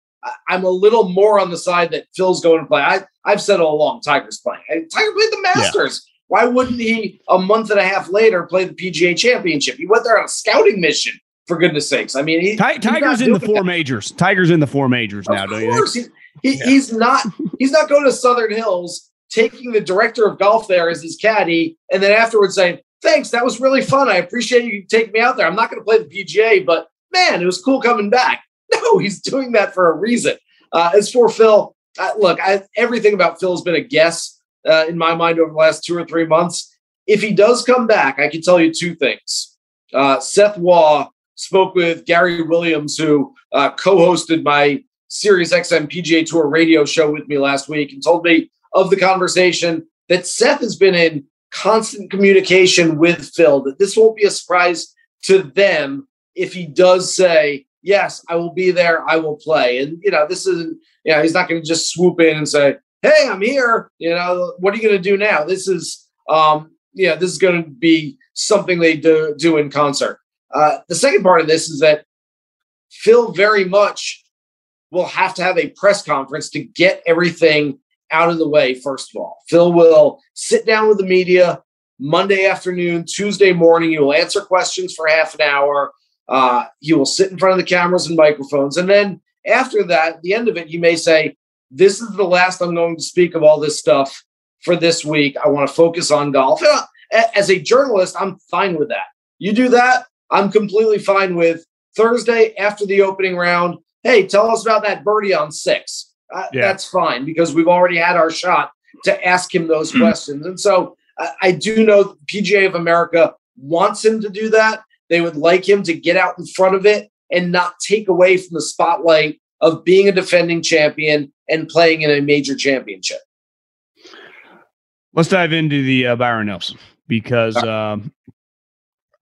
I'm a little more on the side that Phil's going to play. I, I've said all along, Tiger's playing. Tiger played the Masters. Yeah. Why wouldn't he a month and a half later play the PGA Championship? He went there on a scouting mission. For goodness sakes, I mean, he, Tiger's in the four that. majors. Tiger's in the four majors now. Of don't course. you? He, yeah. He's not. He's not going to Southern Hills taking the director of golf there as his caddy, and then afterwards saying, "Thanks, that was really fun. I appreciate you taking me out there. I'm not going to play the PGA, but man, it was cool coming back." [laughs] No, he's doing that for a reason. Uh, as for Phil, uh, look, I, everything about Phil has been a guess uh, in my mind over the last two or three months. If he does come back, I can tell you two things. Uh, Seth Waugh spoke with Gary Williams, who uh, co-hosted my Sirius XM PGA Tour radio show with me last week, and told me of the conversation that Seth has been in constant communication with Phil, that this won't be a surprise to them if he does say, Yes, I will be there, I will play. And, you know, this isn't, you know, he's not going to just swoop in and say, Hey, I'm here. You know, what are you going to do now? This is, um, yeah, this is going to be something they do, do in concert. Uh, the second part of this is that Phil very much will have to have a press conference to get everything out of the way, first of all. Phil will sit down with the media Monday afternoon, Tuesday morning. He will answer questions for half an hour. Uh, he will sit in front of the cameras and microphones. And then after that, the end of it, he may say, This is the last I'm going to speak of all this stuff for this week. I want to focus on golf. [laughs] As a journalist, I'm fine with that. You do that, I'm completely fine with Thursday after the opening round. Hey, tell us about that birdie on six uh, yeah. that's fine because we've already had our shot to ask him those hmm. questions. And so uh, I do know PGA of America wants him to do that. They would like him to get out in front of it and not take away from the spotlight of being a defending champion and playing in a major championship. Let's dive into the uh, Byron Nelson because um,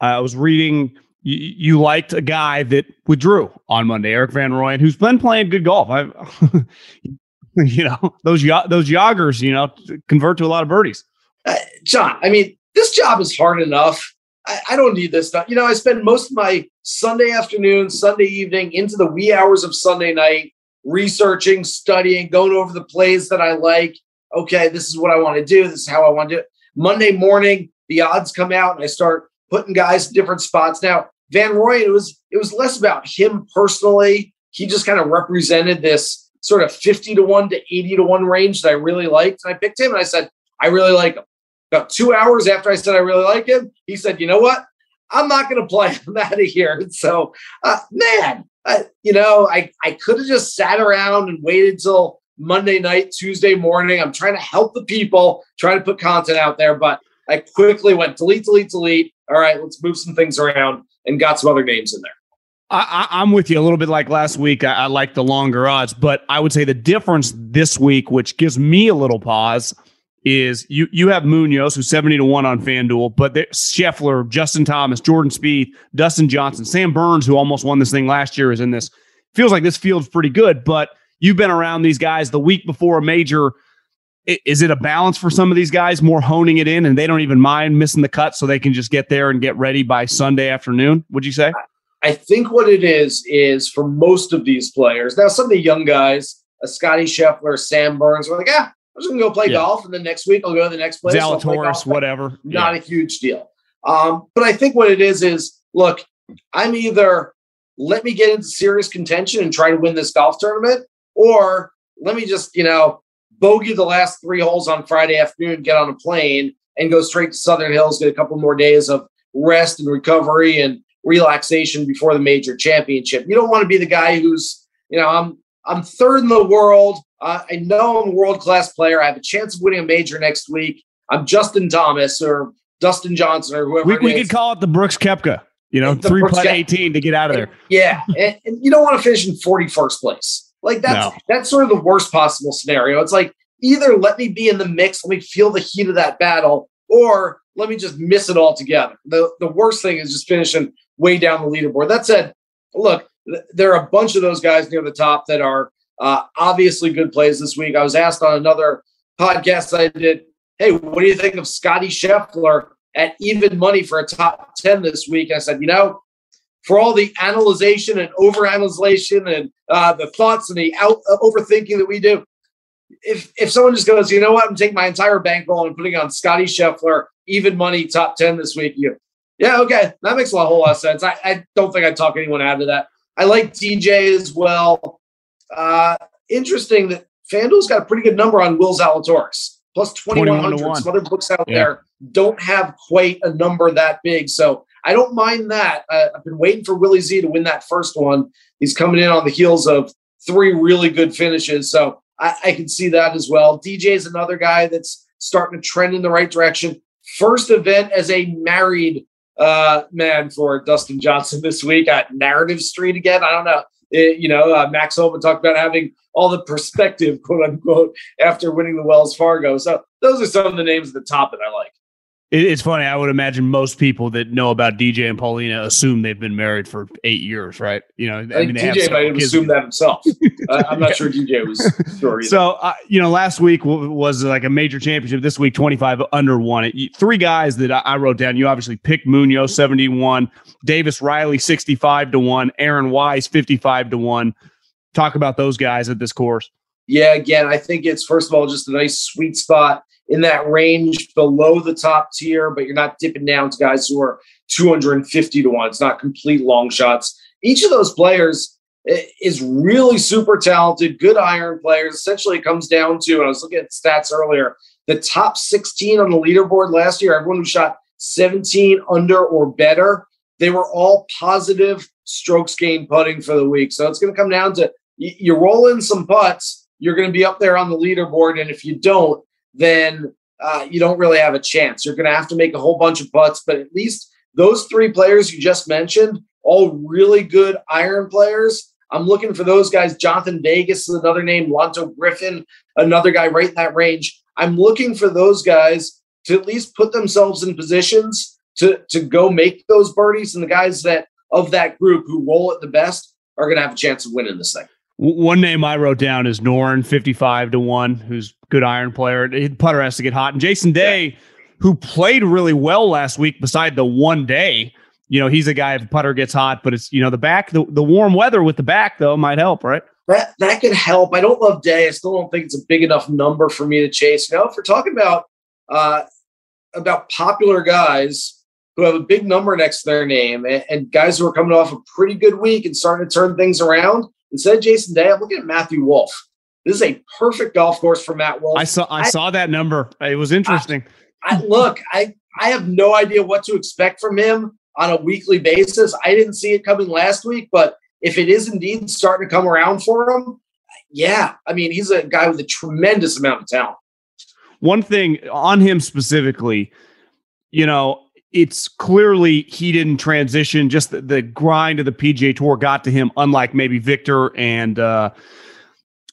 I was reading you, you, liked a guy that withdrew on Monday, Erik Van Rooyen, who's been playing good golf. I, [laughs] you know, those those joggers, you know, convert to a lot of birdies. Uh, John, I mean, this job is hard enough. I, I, don't need this stuff. You know, I spend most of my Sunday afternoon, Sunday evening, into the wee hours of Sunday night, researching, studying, going over the plays that I like. Okay, this is what I want to do. This is how I want to do it. Monday morning, the odds come out, and I start putting guys in different spots. Now, Van Rooyen, it was it was less about him personally. He just kind of represented this sort of 50 to 1 to 80 to 1 range that I really liked. And I picked him and I said, I really like him. About two hours after I said I really like him, he said, you know what? I'm not going to play. [laughs] I'm out of here. So, uh, man, I, you know, I, I could have just sat around and waited till Monday night, Tuesday morning. I'm trying to help the people, trying to put content out there, but I quickly went delete, delete, delete. All right, let's move some things around and got some other names in there. I, am with you a little bit like last week. I, I like the longer odds, but I would say the difference this week, which gives me a little pause, is you you have Munoz who's 70 to 1 on FanDuel, but Scheffler, Justin Thomas, Jordan Spieth, Dustin Johnson, Sam Burns, who almost won this thing last year, is in this. Feels like this field's pretty good, but you've been around these guys the week before a major is it a balance for some of these guys more honing it in and they don't even mind missing the cut so they can just get there and get ready by Sunday afternoon? Would you say? I think what it is is for most of these players. Now, some of the young guys, a Scotty Scheffler, Sam Burns, are like, ah, I'm just gonna go play yeah. golf, and then next week I'll go to the next place. Zalatoris, whatever. Not yeah. a huge deal. Um, but I think what it is is, look, I'm either let me get into serious contention and try to win this golf tournament, or let me just, you know, bogey the last three holes on Friday afternoon, get on a plane, and go straight to Southern Hills, get a couple more days of rest and recovery and relaxation before the major championship. You don't want to be the guy who's, you know, I'm I'm third in the world. Uh, I know I'm a world class player. I have a chance of winning a major next week. I'm Justin Thomas or Dustin Johnson or whoever. We, we could call it the Brooks Koepka, you know, three Brooks putt. 18 to get out of there. Yeah, and, and you don't want to finish in 41st place. Like that's No. that's sort of the worst possible scenario. It's like either let me be in the mix, let me feel the heat of that battle, or let me just miss it altogether. The the worst thing is just finishing way down the leaderboard. That said, look, there are a bunch of those guys near the top that are uh, obviously good plays this week. I was asked on another podcast I did, hey, what do you think of Scotty Scheffler at even money for a top 10 this week? And I said, you know, for all the analyzation and overanalyzation and uh, the thoughts and the out uh, overthinking that we do, if if someone just goes, you know what, I'm taking my entire bankroll and putting on Scotty Scheffler even money top ten this week, you yeah, okay, that makes a whole lot of sense. I, I don't think I'd talk anyone out of that. I like DJ as well. Uh, interesting that FanDuel's got a pretty good number on Will Zalatoris, plus 2100. 1. Some other books out Yeah. there don't have quite a number that big. So I don't mind that. Uh, I've been waiting for Willie Z to win that first one. He's coming in on the heels of three really good finishes. So I, I can see that as well. DJ is another guy that's starting to trend in the right direction. First event as a married uh, man for Dustin Johnson this week at Narrative Street again. I don't know. It- you know, uh, Max Homa talked about having all the perspective, quote unquote, after winning the Wells Fargo. So those are some of the names at the top that I like. It, it's funny. I would imagine most people that know about DJ and Paulina assume they've been married for eight years, right? You know, I they have DJ might have assumed that himself. uh, I'm not [laughs] sure DJ was sure. So, uh, you know, last week w- was like a major championship. This week, 25 under one. It, three guys that I, I wrote down. You obviously picked Munoz, 71, Davis Riley, 65 to one, Aaron Wise, 55 to one. Talk about those guys at this course. Yeah, again, I think it's first of all just a nice sweet spot in that range below the top tier, but you're not dipping down to guys who are 250 to 1. It's not complete long shots. Each of those players is really super talented, good iron players. Essentially, it comes down to, and I was looking at stats earlier, the top 16 on the leaderboard last year, everyone who shot 17 under or better, they were all positive strokes gained putting for the week. So it's going to come down to you roll in some putts, you're going to be up there on the leaderboard. And if you don't, then uh, you don't really have a chance. You're going to have to make a whole bunch of putts. But at least those three players you just mentioned, all really good iron players. I'm looking for those guys. Jhonattan Vegas is another name. Lanto Griffin, another guy right in that range. I'm looking for those guys to at least put themselves in positions to to go make those birdies. And the guys that of that group who roll it the best are going to have a chance of winning this thing. One name I wrote down is Noren, 55 to 1, who's good iron player. Putter has to get hot. And Jason Day, who played really well last week beside the one day, you know, he's a guy if putter gets hot, but it's, you know, the back, the, the warm weather with the back, though, might help, right? that that could help. I don't love Day. I still don't think it's a big enough number for me to chase. Now, if we're talking about uh, about popular guys who have a big number next to their name and, and guys who are coming off a pretty good week and starting to turn things around, instead of Jason Day, I'm looking at Matthew Wolff. This is a perfect golf course for Matt Wolff. I saw, I, I- saw that number. It was interesting. I, look, I I have no idea what to expect from him on a weekly basis. I didn't see it coming last week, but if it is indeed starting to come around for him, yeah, I mean he's a guy with a tremendous amount of talent. one thing on him specifically, you know, it's clearly he didn't transition. Just the, the grind of the PGA Tour got to him, unlike maybe Victor and uh,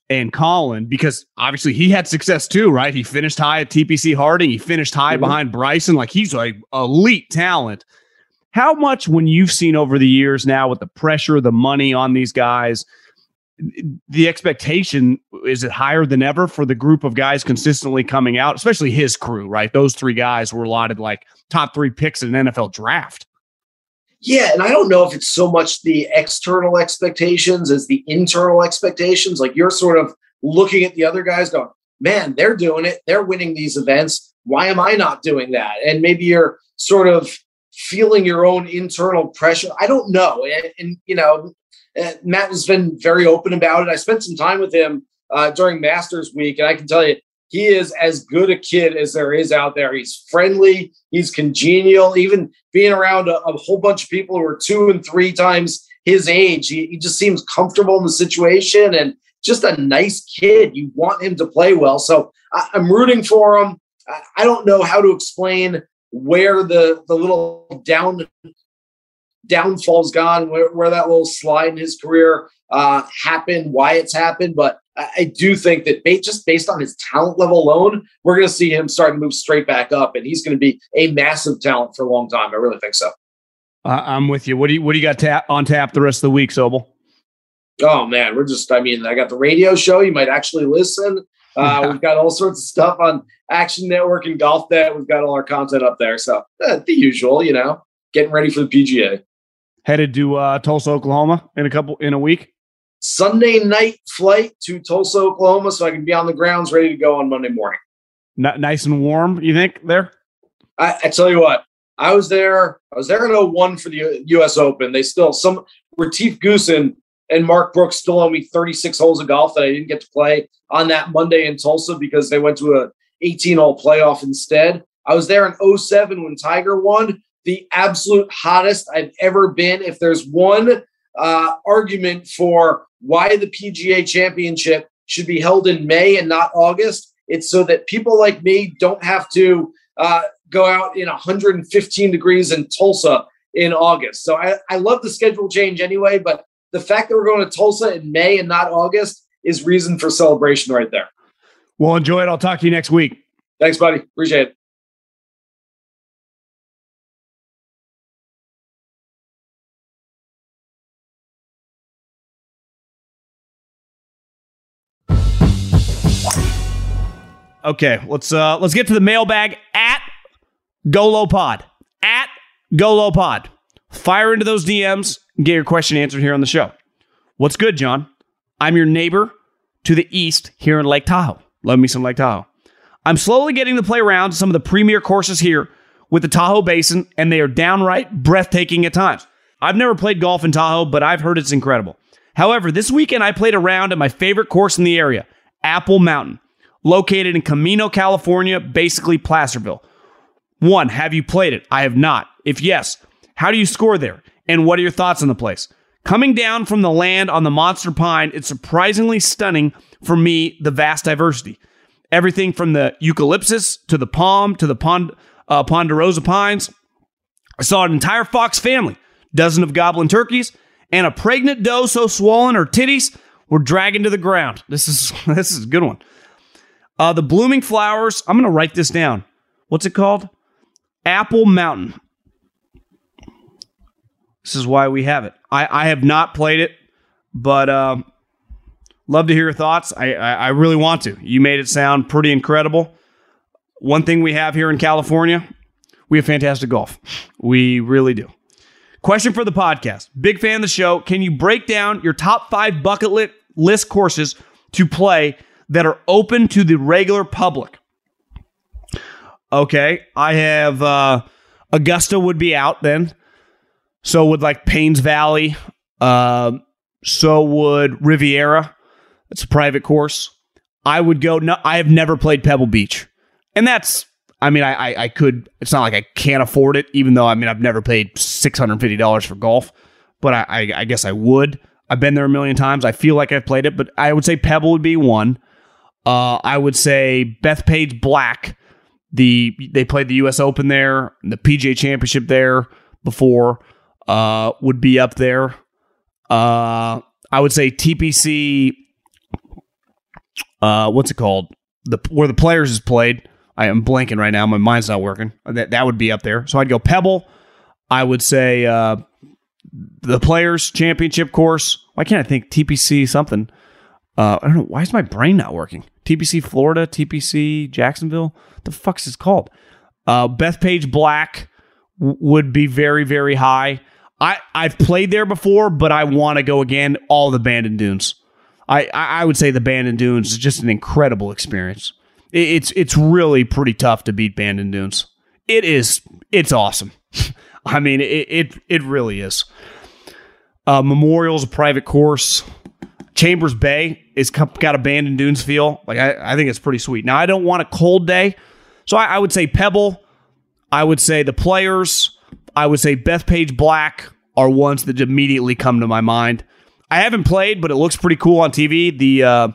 and Collin, because obviously he had success too, right? He finished high at TPC Harding. He finished high Mhm. behind Bryson. Like he's like elite talent. How much, when you've seen over the years now with the pressure, the money on these guys, the expectation is it higher than ever for the group of guys consistently coming out, especially his crew, right? Those three guys were allotted like top three picks in an NFL draft. Yeah, and I don't know if it's so much the external expectations as the internal expectations. Like you're sort of looking at the other guys going, man, they're doing it. They're winning these events. Why am I not doing that? And maybe you're sort of feeling your own internal pressure. I don't know. And, and you know, uh, Matt has been very open about it. I spent some time with him uh, during Masters Week, and I can tell you, he is as good a kid as there is out there. He's friendly, he's congenial, even being around a, a whole bunch of people who are two and three times his age. He, he just seems comfortable in the situation and just a nice kid. You want him to play well. So I, I'm rooting for him. I don't know how to explain where the the little down downfall's gone, where, where that little slide in his career uh, happened, why it's happened. But I, do think that just based on his talent level alone, we're going to see him start to move straight back up, and he's going to be a massive talent for a long time. I really think so. Uh, I'm with you. What do you What do you got tap on tap the rest of the week, Sobel? Oh man, we're just. I mean, I got the radio show. You might actually listen. Uh, [laughs] we've got all sorts of stuff on Action Network and Golf Net. We've got all our content up there. So uh, the usual, you know, getting ready for the PGA. Headed to uh, Tulsa, Oklahoma in a couple in a week. Sunday night flight to Tulsa, Oklahoma, so I can be on the grounds ready to go on Monday morning. Nice and warm, you think there? I, I tell you what, I was there. I was there in 01 for the U.S. Open. They still some Retief Goosen and Mark Brooks still owe me 36 holes of golf that I didn't get to play on that Monday in Tulsa because they went to a 18 hole playoff instead. I was there in 07 when Tiger won, the absolute hottest I've ever been. If there's one uh, argument for why the PGA Championship should be held in May and not August, it's so that people like me don't have to uh, go out in 115 degrees in Tulsa in August. So I, I love the schedule change anyway, but the fact that we're going to Tulsa in May and not August is reason for celebration right there. Well, enjoy it. I'll talk to you next week. Thanks, buddy. Appreciate it. Okay, let's uh let's get to the mailbag at GoloPod. At GoloPod. Fire into those DMs and get your question answered here on the show. What's good, John? I'm your neighbor to the east here in Lake Tahoe. Love me some Lake Tahoe. I'm slowly getting to play around some of the premier courses here with the Tahoe Basin, and they are downright breathtaking at times. I've never played golf in Tahoe, but I've heard it's incredible. However, this weekend I played around at my favorite course in the area, Apple Mountain, located in Camino, California, basically Placerville. One, have you played it? I have not. If yes, how do you score there? And what are your thoughts on the place? Coming down from the land on the Monster Pine, it's surprisingly stunning for me, the vast diversity. Everything from the eucalyptus to the palm to the pond, uh, ponderosa pines. I saw an entire fox family, dozen of goblin turkeys, and a pregnant doe so swollen her titties were dragging to the ground. This is [laughs] this is a good one. Uh, the blooming flowers. I'm gonna write this down. What's it called? Apple Mountain. This is why we have it. I, I have not played it, but um, love to hear your thoughts. I, I, I really want to. You made it sound pretty incredible. One thing we have here in California, we have fantastic golf. We really do. Question for the podcast. Big fan of the show. Can you break down your top five bucket list courses to play that are open to the regular public? Okay, I have uh, Augusta would be out then. So would like Paynes Valley. Uh, so would Riviera. It's a private course. I would go. No, I have never played Pebble Beach, and that's. I mean, I, I, I could. It's not like I can't afford it, even though I mean I've never paid six hundred fifty dollars for golf, but I, I, I guess I would. I've been there a million times. I feel like I've played it, but I would say Pebble would be one. Uh, I would say Bethpage Black. The they played the U.S. Open there, the PGA Championship there before. Uh, would be up there. Uh, I would say TPC. Uh, what's it called? The where the players is played. I am blanking right now. My mind's not working. That that would be up there. So I'd go Pebble. I would say uh, the Players Championship course. Why can't I think TPC something? Uh, I don't know. Why is my brain not working? TPC Florida, TPC Jacksonville. The fuck's is called? Uh, Bethpage Black w- would be very very high. I I've played there before, but I want to go again. All the Bandon Dunes. I I would say the Bandon Dunes is just an incredible experience. It's it's really pretty tough to beat Bandon Dunes. It is. It's awesome. [laughs] I mean, it it, it really is. Uh, Memorial's a private course. Chambers Bay is got a Bandon Dunes feel. Like I, I think it's pretty sweet. Now I don't want a cold day, so I, I would say Pebble. I would say the Players. I would say Bethpage Black are ones that immediately come to my mind. I haven't played, but it looks pretty cool on TV. The uh,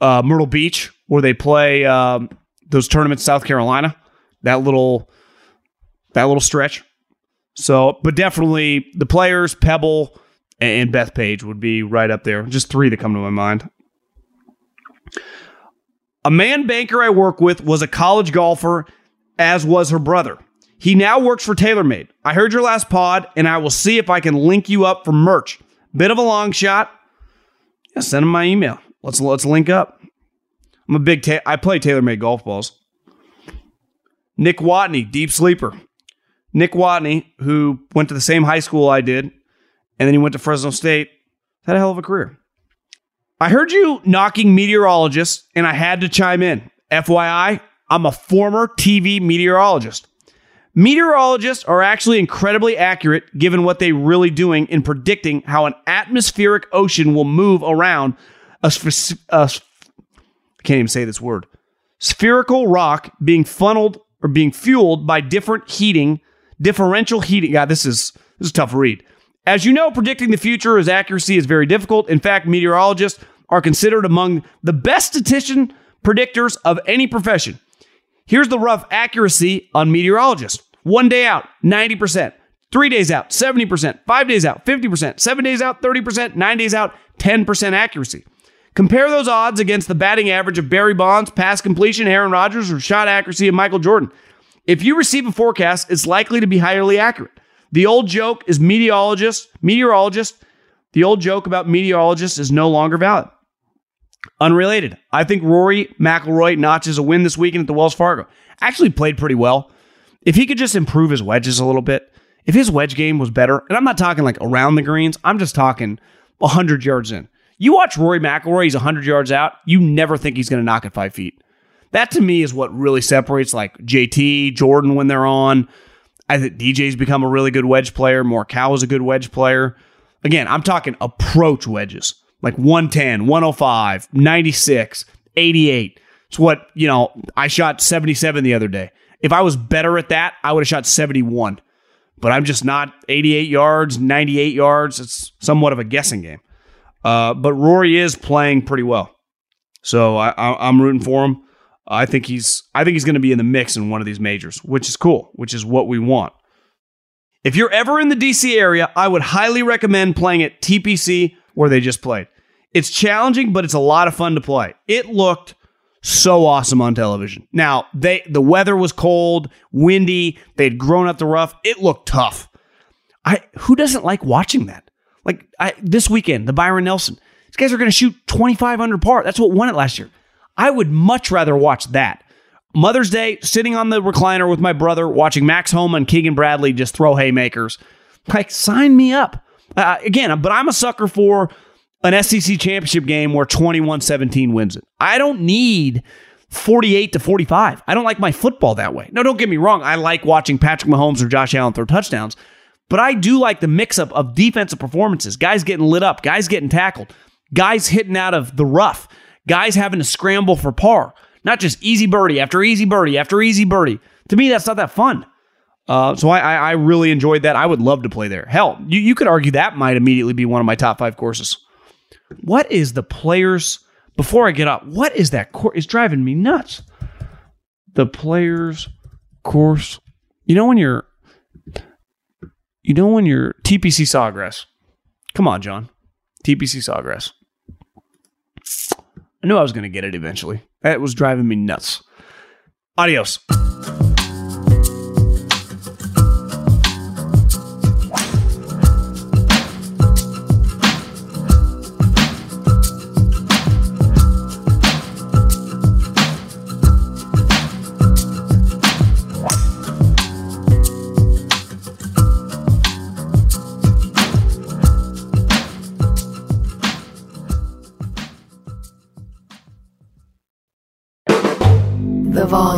uh, Myrtle Beach, where they play um, those tournaments, South Carolina, that little that little stretch. So, but definitely the players, Pebble and Bethpage would be right up there. Just three that come to my mind. A man banker I work with was a college golfer, as was her brother. He now works for TaylorMade. I heard your last pod, and I will see if I can link you up for merch. Bit of a long shot. Yeah, send him my email. Let's let's link up. I'm a big. Ta- I play TaylorMade golf balls. Nick Watney, deep sleeper. Nick Watney, who went to the same high school I did, and then he went to Fresno State, had a hell of a career. I heard you knocking meteorologists, and I had to chime in. FYI, I'm a former TV meteorologist. Meteorologists are actually incredibly accurate given what they're really doing in predicting how an atmospheric ocean will move around a, a I can't even say this word. Spherical rock being funneled or being fueled by different heating, differential heating. God, this is this is tough to read. As you know, predicting the future as accuracy is very difficult. In fact, meteorologists are considered among the best statistician predictors of any profession. Here's the rough accuracy on meteorologists. One day out, 90%. Three days out, 70%. Five days out, 50%. Seven days out, 30%. Nine days out, 10% accuracy. Compare those odds against the batting average of Barry Bonds, pass completion, Aaron Rodgers, or shot accuracy of Michael Jordan. If you receive a forecast, it's likely to be highly accurate. The old joke is meteorologist, meteorologist. The old joke about meteorologists is no longer valid. Unrelated, I think Rory McIlroy notches a win this weekend at the Wells Fargo. Actually played pretty well. If he could just improve his wedges a little bit, if his wedge game was better, and I'm not talking like around the greens, I'm just talking 100 yards in. You watch Rory McIlroy, he's 100 yards out, you never think he's going to knock it five feet. That to me is what really separates like JT, Jordan when they're on. I think DJ's become a really good wedge player. Morikawa is a good wedge player. Again, I'm talking approach wedges like 110, 105, 96, 88. It's what, you know, I shot 77 the other day. If I was better at that, I would have shot 71. But I'm just not 88 yards, 98 yards. It's somewhat of a guessing game. Uh, but Rory is playing pretty well. So I, I'm rooting for him. I think he's I think he's going to be in the mix in one of these majors, which is cool, which is what we want. If you're ever in the DC area, I would highly recommend playing at TPC where they just played. It's challenging, but it's a lot of fun to play. It looked so awesome on television. Now, they the weather was cold, windy, they'd grown up the rough. It looked tough. I who doesn't like watching that? Like I, this weekend, the Byron Nelson. These guys are going to shoot 25 under par. That's what won it last year. I would much rather watch that. Mother's Day, sitting on the recliner with my brother, watching Max Homa and Keegan Bradley just throw haymakers. Like, sign me up. Uh, again, but I'm a sucker for an SEC championship game where 21 17 wins it. I don't need 48 to 45. I don't like my football that way. No, don't get me wrong. I like watching Patrick Mahomes or Josh Allen throw touchdowns, but I do like the mix up of defensive performances. Guys getting lit up, guys getting tackled, guys hitting out of the rough, guys having to scramble for par, not just easy birdie after easy birdie after easy birdie. To me, that's not that fun. Uh, so I, I really enjoyed that. I would love to play there. Hell, you, you could argue that might immediately be one of my top five courses. What is the players? Before I get up, what is that course? It's driving me nuts. The players course. You know when you're, you know when you're TPC Sawgrass. Come on, John. TPC Sawgrass. I knew I was going to get it eventually. That was driving me nuts. Adios.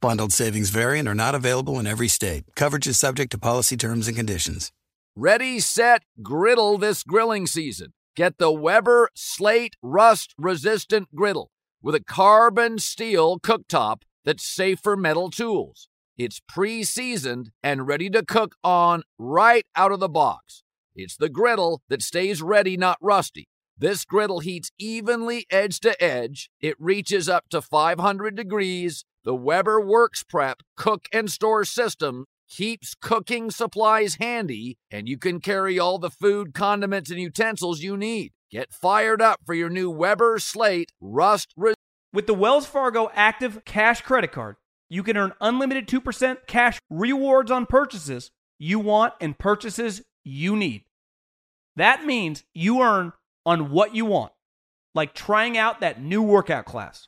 Bundled savings variant are not available in every state. Coverage is subject to policy terms and conditions. Ready, set, griddle this grilling season. Get the Weber Slate Rust Resistant Griddle with a carbon steel cooktop that's safe for metal tools. It's pre seasoned and ready to cook on right out of the box. It's the griddle that stays ready, not rusty. This griddle heats evenly edge to edge. It reaches up to 500 degrees. The Weber Works Prep cook and store system keeps cooking supplies handy, and you can carry all the food, condiments, and utensils you need. Get fired up for your new Weber Slate Rust. Re- With the Wells Fargo Active Cash Credit Card, you can earn unlimited 2% cash rewards on purchases you want and purchases you need. That means you earn on what you want, like trying out that new workout class,